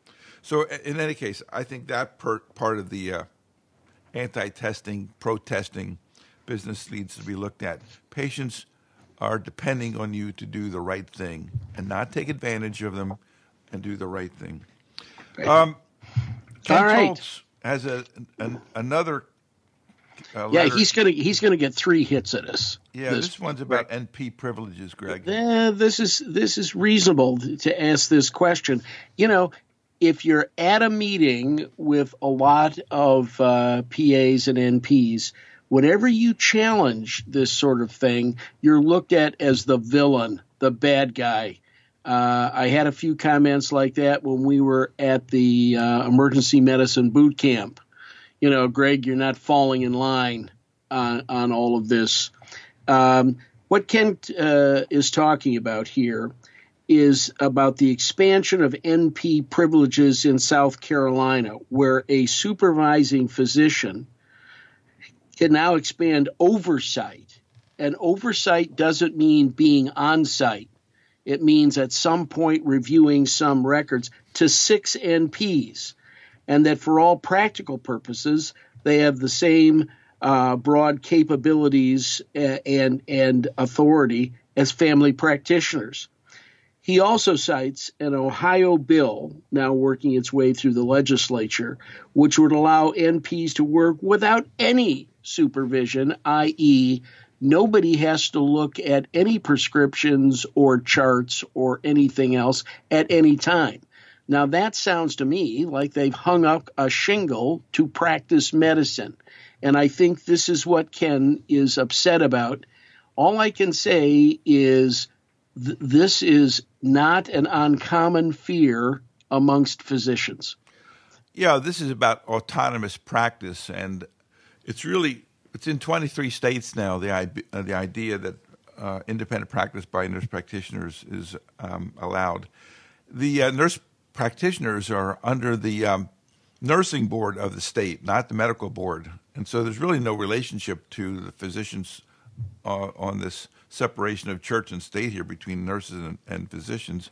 So, in any case, I think that per, part of the uh, anti-testing, protesting business needs to be looked at. Patients are depending on you to do the right thing and not take advantage of them and do the right thing. Um, Ken All right. Schultz has a, an, another. Uh, yeah, he's gonna he's gonna get three hits at us. Yeah, this, this one's about right. NP privileges, Greg. Uh, this is this is reasonable to ask this question. You know, if you're at a meeting with a lot of uh, PAs and NPs, whenever you challenge this sort of thing, you're looked at as the villain, the the bad guy. Uh, I had a few comments like that when we were at the uh, emergency medicine boot camp. You know, Greg, you're not falling in line on, on all of this. Um, what Kent uh, is talking about here is about the expansion of NP privileges in South Carolina, where a supervising physician can now expand oversight. And oversight doesn't mean being on site, it means at some point reviewing some records to six NPs. And that for all practical purposes, they have the same uh, broad capabilities and, and authority as family practitioners. He also cites an Ohio bill now working its way through the legislature, which would allow NPs to work without any supervision, i.e., nobody has to look at any prescriptions or charts or anything else at any time. Now, that sounds to me like they've hung up a shingle to practice medicine. And I think this is what Ken is upset about. All I can say is th- this is not an uncommon fear amongst physicians. Yeah, this is about autonomous practice, and it's really it's in 23 states now. The uh, the idea that uh, independent practice by nurse practitioners is um, allowed. The uh, nurse practitioners are under the um, nursing board of the state, not the medical board, and so there's really no relationship to the physicians uh, on this separation of church and state here between nurses and, and physicians.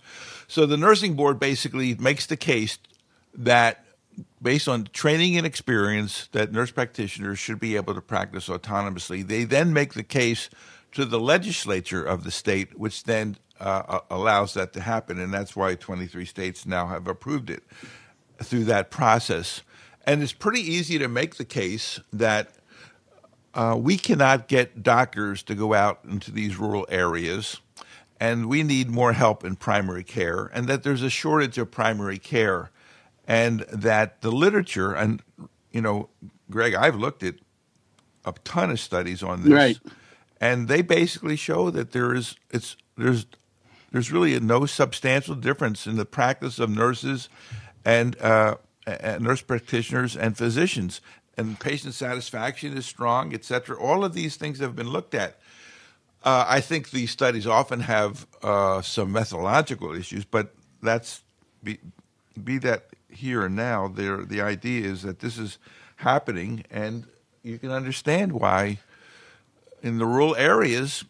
So the nursing board basically makes the case that based on training and experience that nurse practitioners should be able to practice autonomously. They then make the case to the legislature of the state, which then uh, allows that to happen, and that's why 23 states now have approved it through that process. And it's pretty easy to make the case that uh, we cannot get doctors to go out into these rural areas, and we need more help in primary care, and that there's a shortage of primary care, and that the literature, and you know, Greg, I've looked at a ton of studies on this, right. and they basically show that there is it's there's there's really no substantial difference in the practice of nurses and uh, nurse practitioners and physicians and patient satisfaction is strong, et cetera. All of these things have been looked at. Uh, I think these studies often have uh, some methodological issues, but that's be, be that here and now. There, the idea is that this is happening, and you can understand why in the rural areas.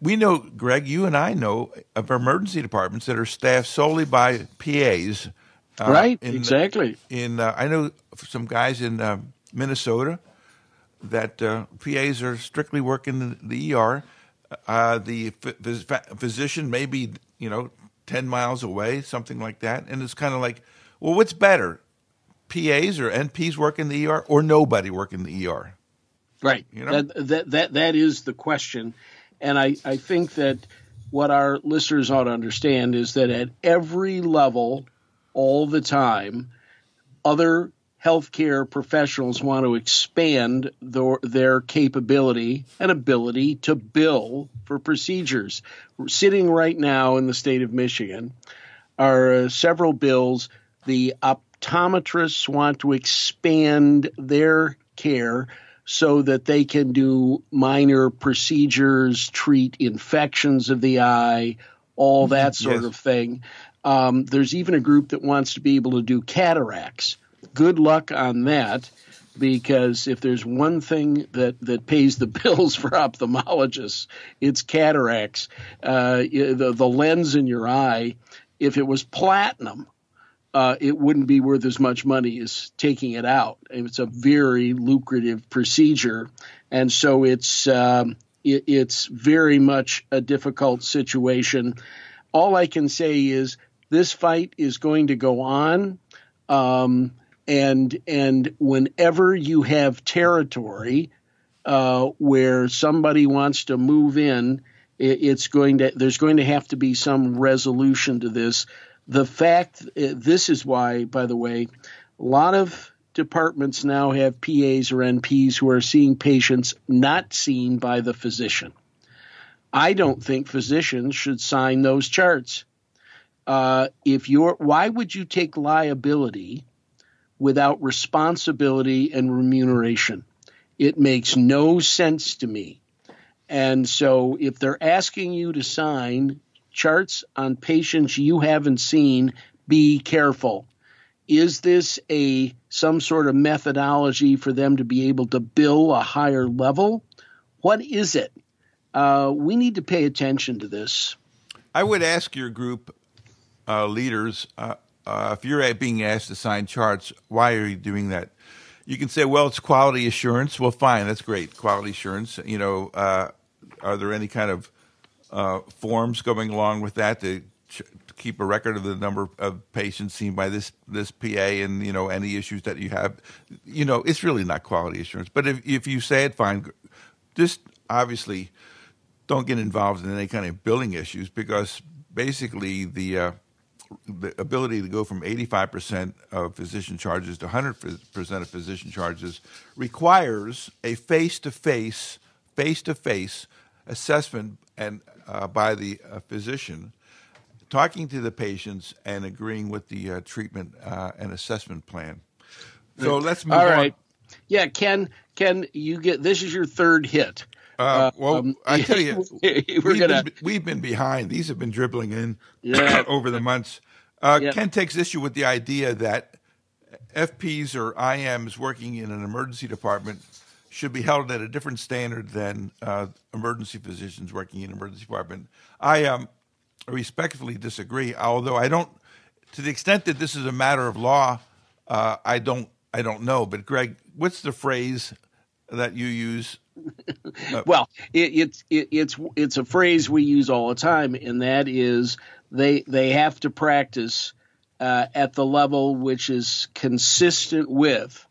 We know, Greg, you and I know of emergency departments that are staffed solely by PAs uh, right, in, exactly. In uh, I know some guys in uh, Minnesota that uh, PAs are strictly working the, the ER. Uh, the f- physician may be you know ten miles away, something like that, and it's kind of like, well, what's better, PAs or NPs working the ER, or nobody working the ER? Right. You know? that, that that that is the question, and I I think that what our listeners ought to understand is that at every level all the time. Other healthcare professionals want to expand their, their capability and ability to bill for procedures. Sitting right now in the state of Michigan are uh, several bills. The optometrists want to expand their care so that they can do minor procedures, treat infections of the eye, all that sort yes. of thing. Um, there's even a group that wants to be able to do cataracts. Good luck on that, because if there's one thing that, that pays the bills for ophthalmologists, it's cataracts. Uh, the, the lens in your eye, if it was platinum, uh, it wouldn't be worth as much money as taking it out. It's a very lucrative procedure, and so it's um, it, it's very much a difficult situation. All I can say is this fight is going to go on. Um, and and whenever you have territory uh, where somebody wants to move in, it, it's going to there's going to have to be some resolution to this. The fact uh, this is why, by the way, a lot of departments now have PAs or NPs who are seeing patients not seen by the physician. I don't think physicians should sign those charts. Uh, if you're, why would you take liability without responsibility and remuneration? It makes no sense to me. And so, if they're asking you to sign charts on patients you haven't seen, be careful. Is this a some sort of methodology for them to be able to bill a higher level? What is it? Uh, we need to pay attention to this. I would ask your group uh, leaders uh, uh if you're being asked to sign charts, why are you doing that? You can say, well, it's quality assurance. Well, fine, that's great, quality assurance. You know, uh, are there any kind of uh, forms going along with that to, ch- to, keep a record of the number of patients seen by this this PA and you know any issues that you have. You know, it's really not quality assurance. But if if you say it, fine. Just obviously don't get involved in any kind of billing issues because basically the uh, the ability to go from 85% of physician charges to 100% of physician charges requires a face-to-face face-to-face assessment and uh, by the uh, physician, talking to the patients and agreeing with the uh, treatment uh, and assessment plan. So let's move on. All right. On. Yeah, Ken. Ken, you get this is your third hit. Uh, uh, well, um, I tell you, we're we've, gonna... been, we've been behind. These have been dribbling in yeah. over the months. Yeah. Ken takes issue with the idea that FPs or IMs working in an emergency department should be held at a different standard than uh, emergency physicians working in emergency department. I um, respectfully disagree. Although I don't, to the extent that this is a matter of law, uh, I don't, I don't know. But Greg, what's the phrase that you use? Uh, well, it, it's it, it's it's a phrase we use all the time, and that is they they have to practice uh, at the level which is consistent with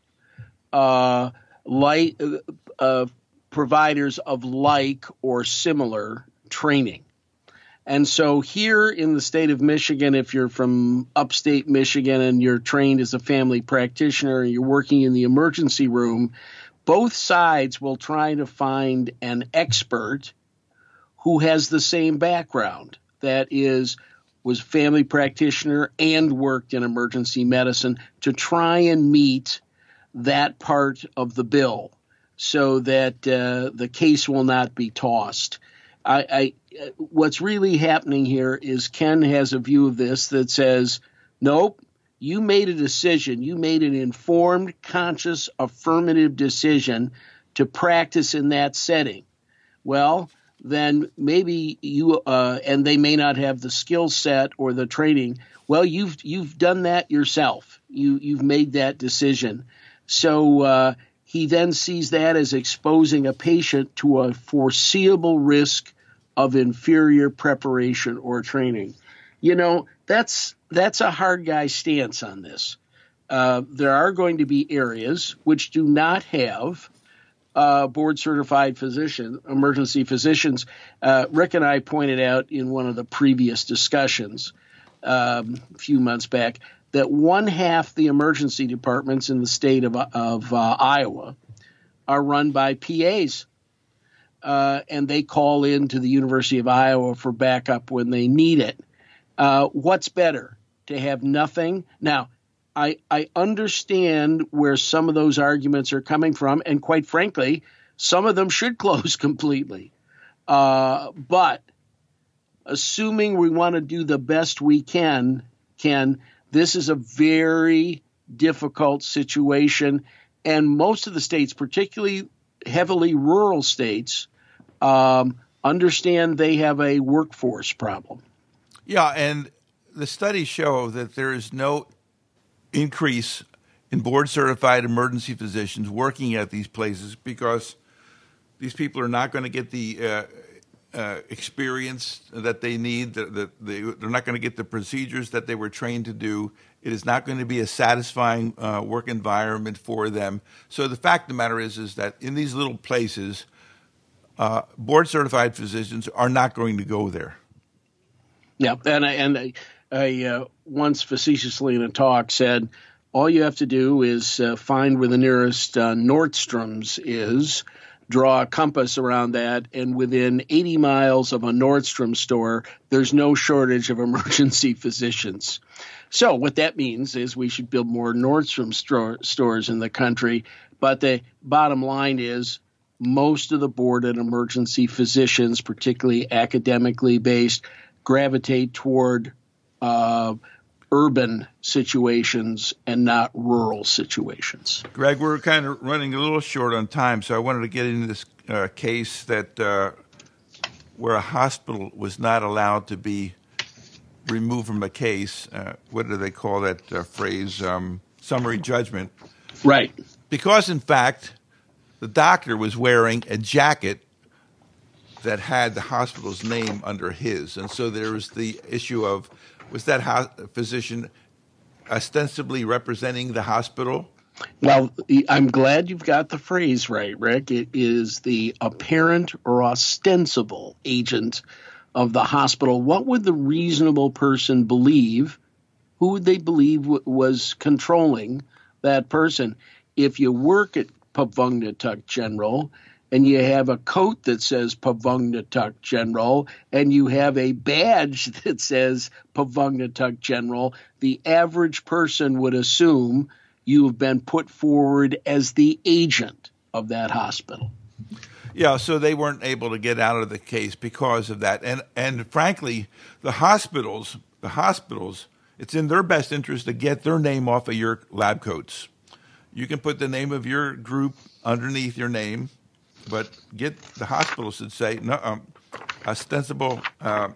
uh, light uh, uh, providers of like or similar training. And so here in the state of Michigan, if you're from upstate Michigan and you're trained as a family practitioner and you're working in the emergency room, both sides will try to find an expert who has the same background. That is, was family practitioner and worked in emergency medicine to try and meet that part of the bill so that uh, the case will not be tossed. I, I, what's really happening here is Ken has a view of this that says, nope, you made a decision. You made an informed, conscious, affirmative decision to practice in that setting. Well, then maybe you uh, and they may not have the skill set or the training. Well, you've you've done that yourself. You you've made that decision. So uh, he then sees that as exposing a patient to a foreseeable risk of inferior preparation or training. You know, that's that's a hard guy stance on this. Uh, there are going to be areas which do not have uh, board certified physician, emergency physicians. Uh, Rick and I pointed out in one of the previous discussions um, a few months back that one half the emergency departments in the state of, of uh, Iowa are run by PAs. Uh, and they call in to the University of Iowa for backup when they need it. Uh, what's better, to have nothing? Now, I, I understand where some of those arguments are coming from, and quite frankly, some of them should close completely. Uh, but assuming we want to do the best we can, can this is a very difficult situation. And most of the states, particularly heavily rural states, um, understand they have a workforce problem. Yeah, and the studies show that there is no increase in board certified emergency physicians working at these places because these people are not going to get the uh, uh, experience that they need. That they, they're not going to get the procedures that they were trained to do. It is not going to be a satisfying uh, work environment for them. So the fact of the matter is, is that in these little places, uh, board certified physicians are not going to go there. Yeah, and I, and I, I uh, once facetiously in a talk said, all you have to do is uh, find where the nearest uh, Nordstrom's is draw a compass around that, and within 80 miles of a Nordstrom store, there's no shortage of emergency physicians. So, what that means is we should build more Nordstrom store, stores in the country. But the bottom line is most of the board and emergency physicians, particularly academically based, gravitate toward uh, urban situations and not rural situations. Greg, we're kind of running a little short on time, so I wanted to get into this uh, case that uh, where a hospital was not allowed to be removed from a case. Uh, what do they call that uh, phrase? Um, summary judgment. Right. Because, in fact, the doctor was wearing a jacket that had the hospital's name under his. And so there was the issue of was that ho- physician ostensibly representing the hospital? Well, I'm glad you've got the phrase right, Rick. It is the apparent or ostensible agent of the hospital. What would the reasonable person believe? Who would they believe w- was controlling that person? If you work at Pavungnatuk General and you have a coat that says Pavungnatuk General and you have a badge that says Pavungnatuk General, the average person would assume you have been put forward as the agent of that hospital. Yeah, so they weren't able to get out of the case because of that. And and frankly, the hospitals, the hospitals, it's in their best interest to get their name off of your lab coats. You can put the name of your group underneath your name, but get the hospitals to say no um, ostensible uh,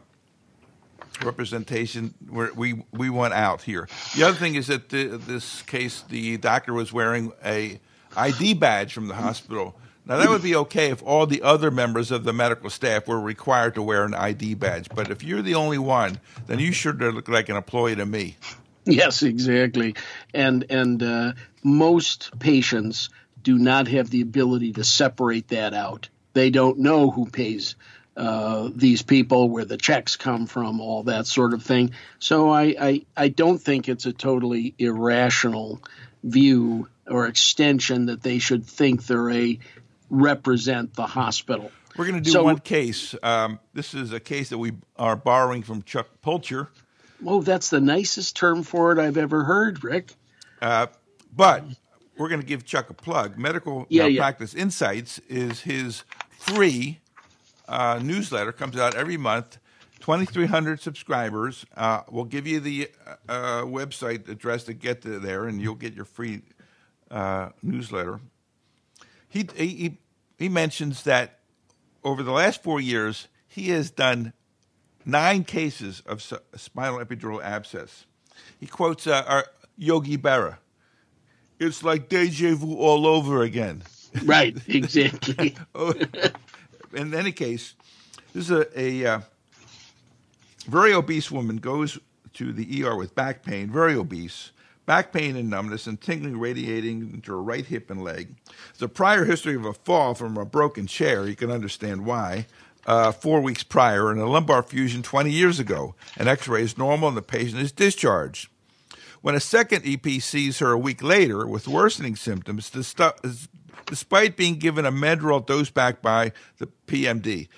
representation. We we want out here. The other thing is that the, this case, the doctor was wearing a ID badge from the hospital. Now that would be okay if all the other members of the medical staff were required to wear an ID badge. But if you're the only one, then you sure look like an employee to me. Yes, exactly. And and uh, most patients do not have the ability to separate that out. They don't know who pays uh, these people, where the checks come from, all that sort of thing. So I, I, I don't think it's a totally irrational view or extension that they should think they're a represent the hospital. We're going to do so, one case. Um, this is a case that we are borrowing from Chuck Pilcher. Oh, that's the nicest term for it I've ever heard, Rick. Uh, but we're going to give Chuck a plug. Medical yeah, Malpractice yeah. Insights is his free uh, newsletter, comes out every month. 2,300 subscribers. Uh, we'll give you the uh, website address to get to there, and you'll get your free uh, newsletter. He, he, he mentions that over the last four years, he has done nine cases of spinal epidural abscess. He quotes uh, our Yogi Berra. It's like deja vu all over again. Right, exactly. In any case, this is a, a uh, very obese woman goes to the ER with back pain, very obese, back pain and numbness, and tingling radiating into her right hip and leg. A prior history of a fall from a broken chair. You can understand why. Uh, four weeks prior, and a lumbar fusion 20 years ago. An x ray is normal, and the patient is discharged. When a second EP sees her a week later with worsening symptoms, despite being given a Medrol dose pack by the PMD,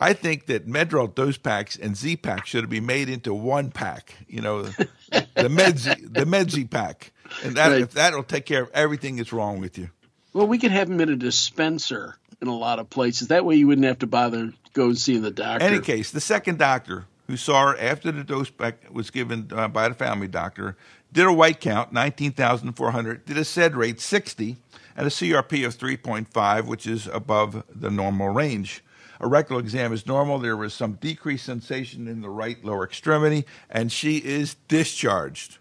I think that Medrol dose packs and Z packs should be made into one pack. You know, the, the Medzi the Medzi pack, and that right. that'll take care of everything that's wrong with you. Well, we could have them in a dispenser in a lot of places. That way, you wouldn't have to bother go and see the doctor. Any case, the second doctor who saw her after the dose was given uh, by the family doctor did a white count, nineteen thousand four hundred. Did a SED rate sixty and a CRP of three point five, which is above the normal range. A rectal exam is normal. There was some decreased sensation in the right lower extremity, and she is discharged.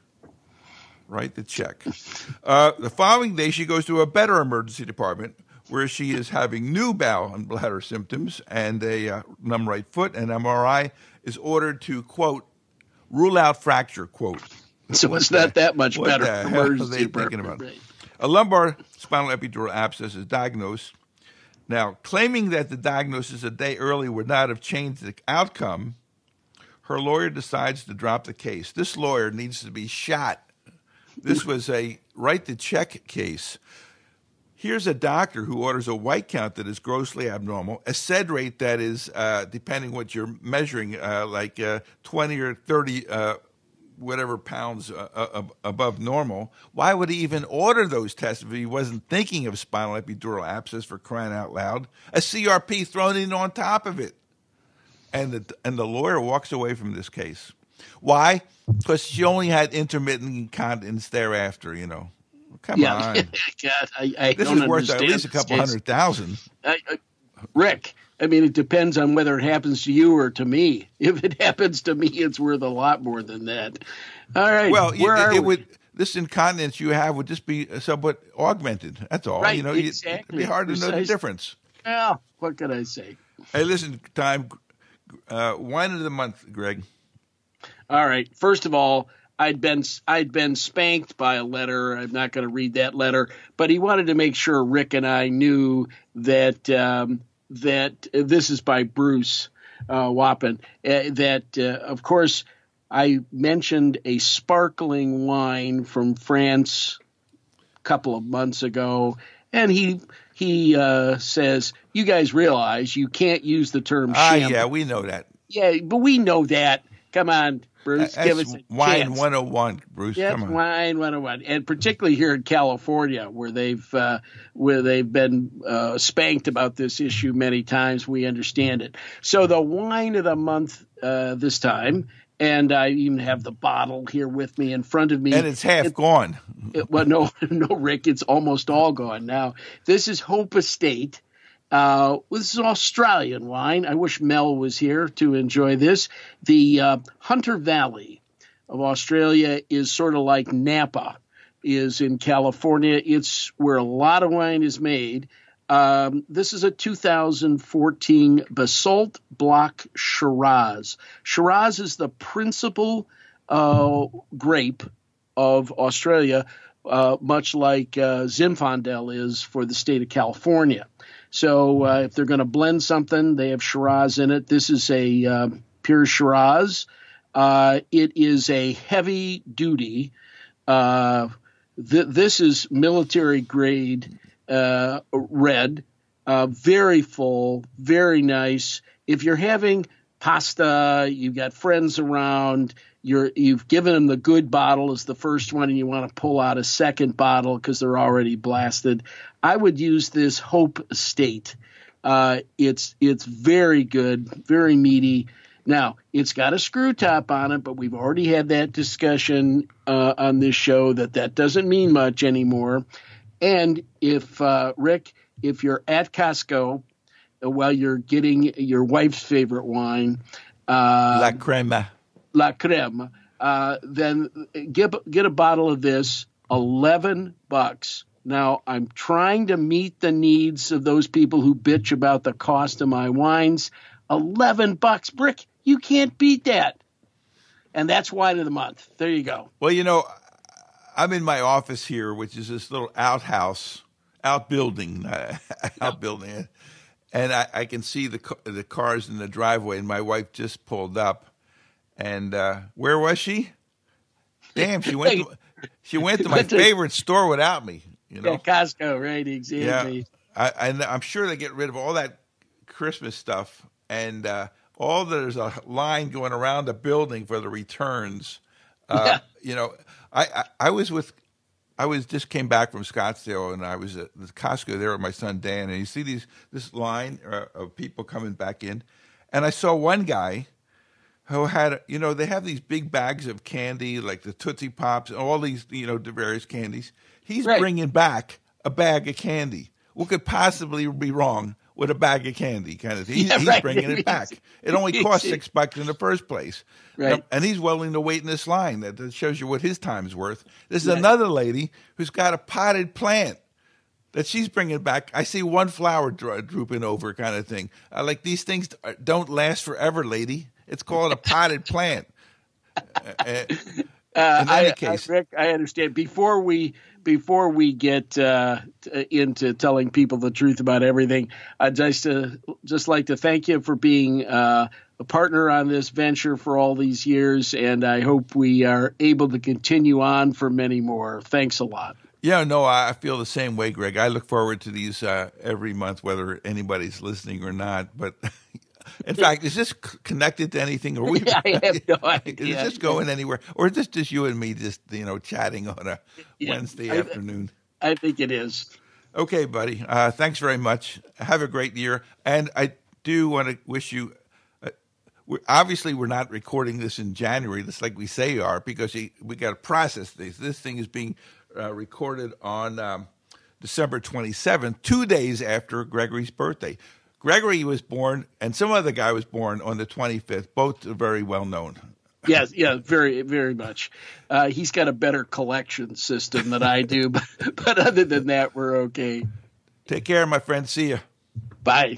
Write the check. Uh, the following day, she goes to a better emergency department where she is having new bowel and bladder symptoms and a uh, numb right foot. And MRI is ordered to, quote, rule out fracture, quote. So it's not that much what better. The hell are they thinking about? Right. A lumbar spinal epidural abscess is diagnosed now, claiming that the diagnosis a day early would not have changed the outcome, her lawyer decides to drop the case. This lawyer needs to be shot. This was a write the check case. Here's a doctor who orders a white count that is grossly abnormal, a sed rate that is, uh, depending what you're measuring, uh, like uh, 20 or 30 uh, whatever pounds uh, uh, above normal. Why would he even order those tests if he wasn't thinking of spinal epidural abscess for crying out loud? A CRP thrown in on top of it. And the, and the lawyer walks away from this case. Why? Because she only had intermittent incontinence thereafter, you know. Come yeah. on. God, I, I this is worth at least a couple hundred thousand. I, I, Rick, I mean, it depends on whether it happens to you or to me. If it happens to me, it's worth a lot more than that. All right. Well, where it, are it we? would this incontinence you have would just be somewhat augmented. That's all. Right, you know, exactly. it'd be hard to know the difference. Well, what can I say? Hey, listen, time. Uh, wine of the month, Greg. All right. First of all, I'd been I'd been spanked by a letter. I'm not going to read that letter, but he wanted to make sure Rick and I knew that um, that this is by Bruce uh, Wappen. Uh, that uh, of course I mentioned a sparkling wine from France a couple of months ago, and he he uh, says you guys realize you can't use the term. Ah, yeah, we know that. Yeah, but we know that. Come on, Bruce. That's give us a wine chance. 101, Bruce. Come on. wine 101, and particularly here in California, where they've uh, where they've been uh, spanked about this issue many times. We understand it. So the wine of the month uh, this time, and I even have the bottle here with me in front of me. And it's half It- gone. it- well, no, no, Rick, it's almost all gone now. This is Hope Estate. Uh, this is Australian wine. I wish Mel was here to enjoy this. The uh, Hunter Valley of Australia is sort of like Napa is in California. It's where a lot of wine is made. Um, this is a 2014 Basalt Block Shiraz. Shiraz is the principal uh, grape of Australia, uh, much like uh, Zinfandel is for the state of California. So uh, if they're going to blend something, they have Shiraz in it. This is a uh, pure Shiraz. Uh, it is a heavy duty. Uh, th- this is military grade uh, red, uh, very full, very nice. If you're having pasta, you've got friends around, you're you've given them the good bottle as the first one, and you want to pull out a second bottle because they're already blasted. I would use this Hope Estate. Uh, it's it's very good, very meaty. Now it's got a screw top on it, but we've already had that discussion uh, on this show that that doesn't mean much anymore. And if uh, Rick, if you're at Costco uh, while you're getting your wife's favorite wine, uh, La crema. La Creme, uh, then get get a bottle of this, eleven bucks. Now I'm trying to meet the needs of those people who bitch about the cost of my wines. Eleven bucks, Rick. You can't beat that. And that's wine of the month. There you go. Well, you know, I'm in my office here, which is this little outhouse, outbuilding, uh, outbuilding, and I, I can see the the cars in the driveway. And my wife just pulled up, and uh, where was she? Damn, she went. To, she went to my favorite store without me. You know, Yeah, Costco, right? yeah. Exactly. I, and I'm sure they get rid of all that Christmas stuff, and uh, all there's a line going around the building for the returns. Uh, Yeah. You know, I, I I was with. I was just came back from Scottsdale and I was at the Costco there with my son Dan and you see these this line uh, of people coming back in, and I saw one guy who had you know they have these big bags of candy like the Tootsie Pops and all these you know the various candies. He's Right. bringing back a bag of candy. What could possibly be wrong with a bag of candy kind of thing? He's, Yeah, he's right. bringing it back. It only cost six bucks in the first place. Right. And he's willing to wait in this line. That, that shows you what his time's worth. There's Right. another lady who's got a potted plant that she's bringing back. I see one flower dro- drooping over, kind of thing. I like these things uh, don't last forever, lady. It's called a potted plant. Uh, uh, In any I, case- I, Rick, I understand. Before we before we get uh, into telling people the truth about everything, I'd just uh, just like to thank you for being uh, a partner on this venture for all these years, and I hope we are able to continue on for many more. Thanks a lot. Yeah, no, I feel the same way, Greg. I look forward to these uh, every month, whether anybody's listening or not. But in fact, is this connected to anything? Or we? I have no idea. Is this going anywhere, or is this just you and me just you know chatting on a yeah, Wednesday I, afternoon? I think it is. Okay, buddy. Uh, thanks very much. Have a great year, and I do want to wish you. Uh, we're, obviously, we're not recording this in January, just like we say we are, because we, we got to process this. This thing is being uh, recorded on um, December 27th, two days after Gregory's birthday. Gregory was born, and some other guy was born on the 25th. Both are very well known. Yes, yeah, very, very much. Uh, he's got a better collection system than I do, but, but other than that, we're okay. Take care, my friend. See you. Bye.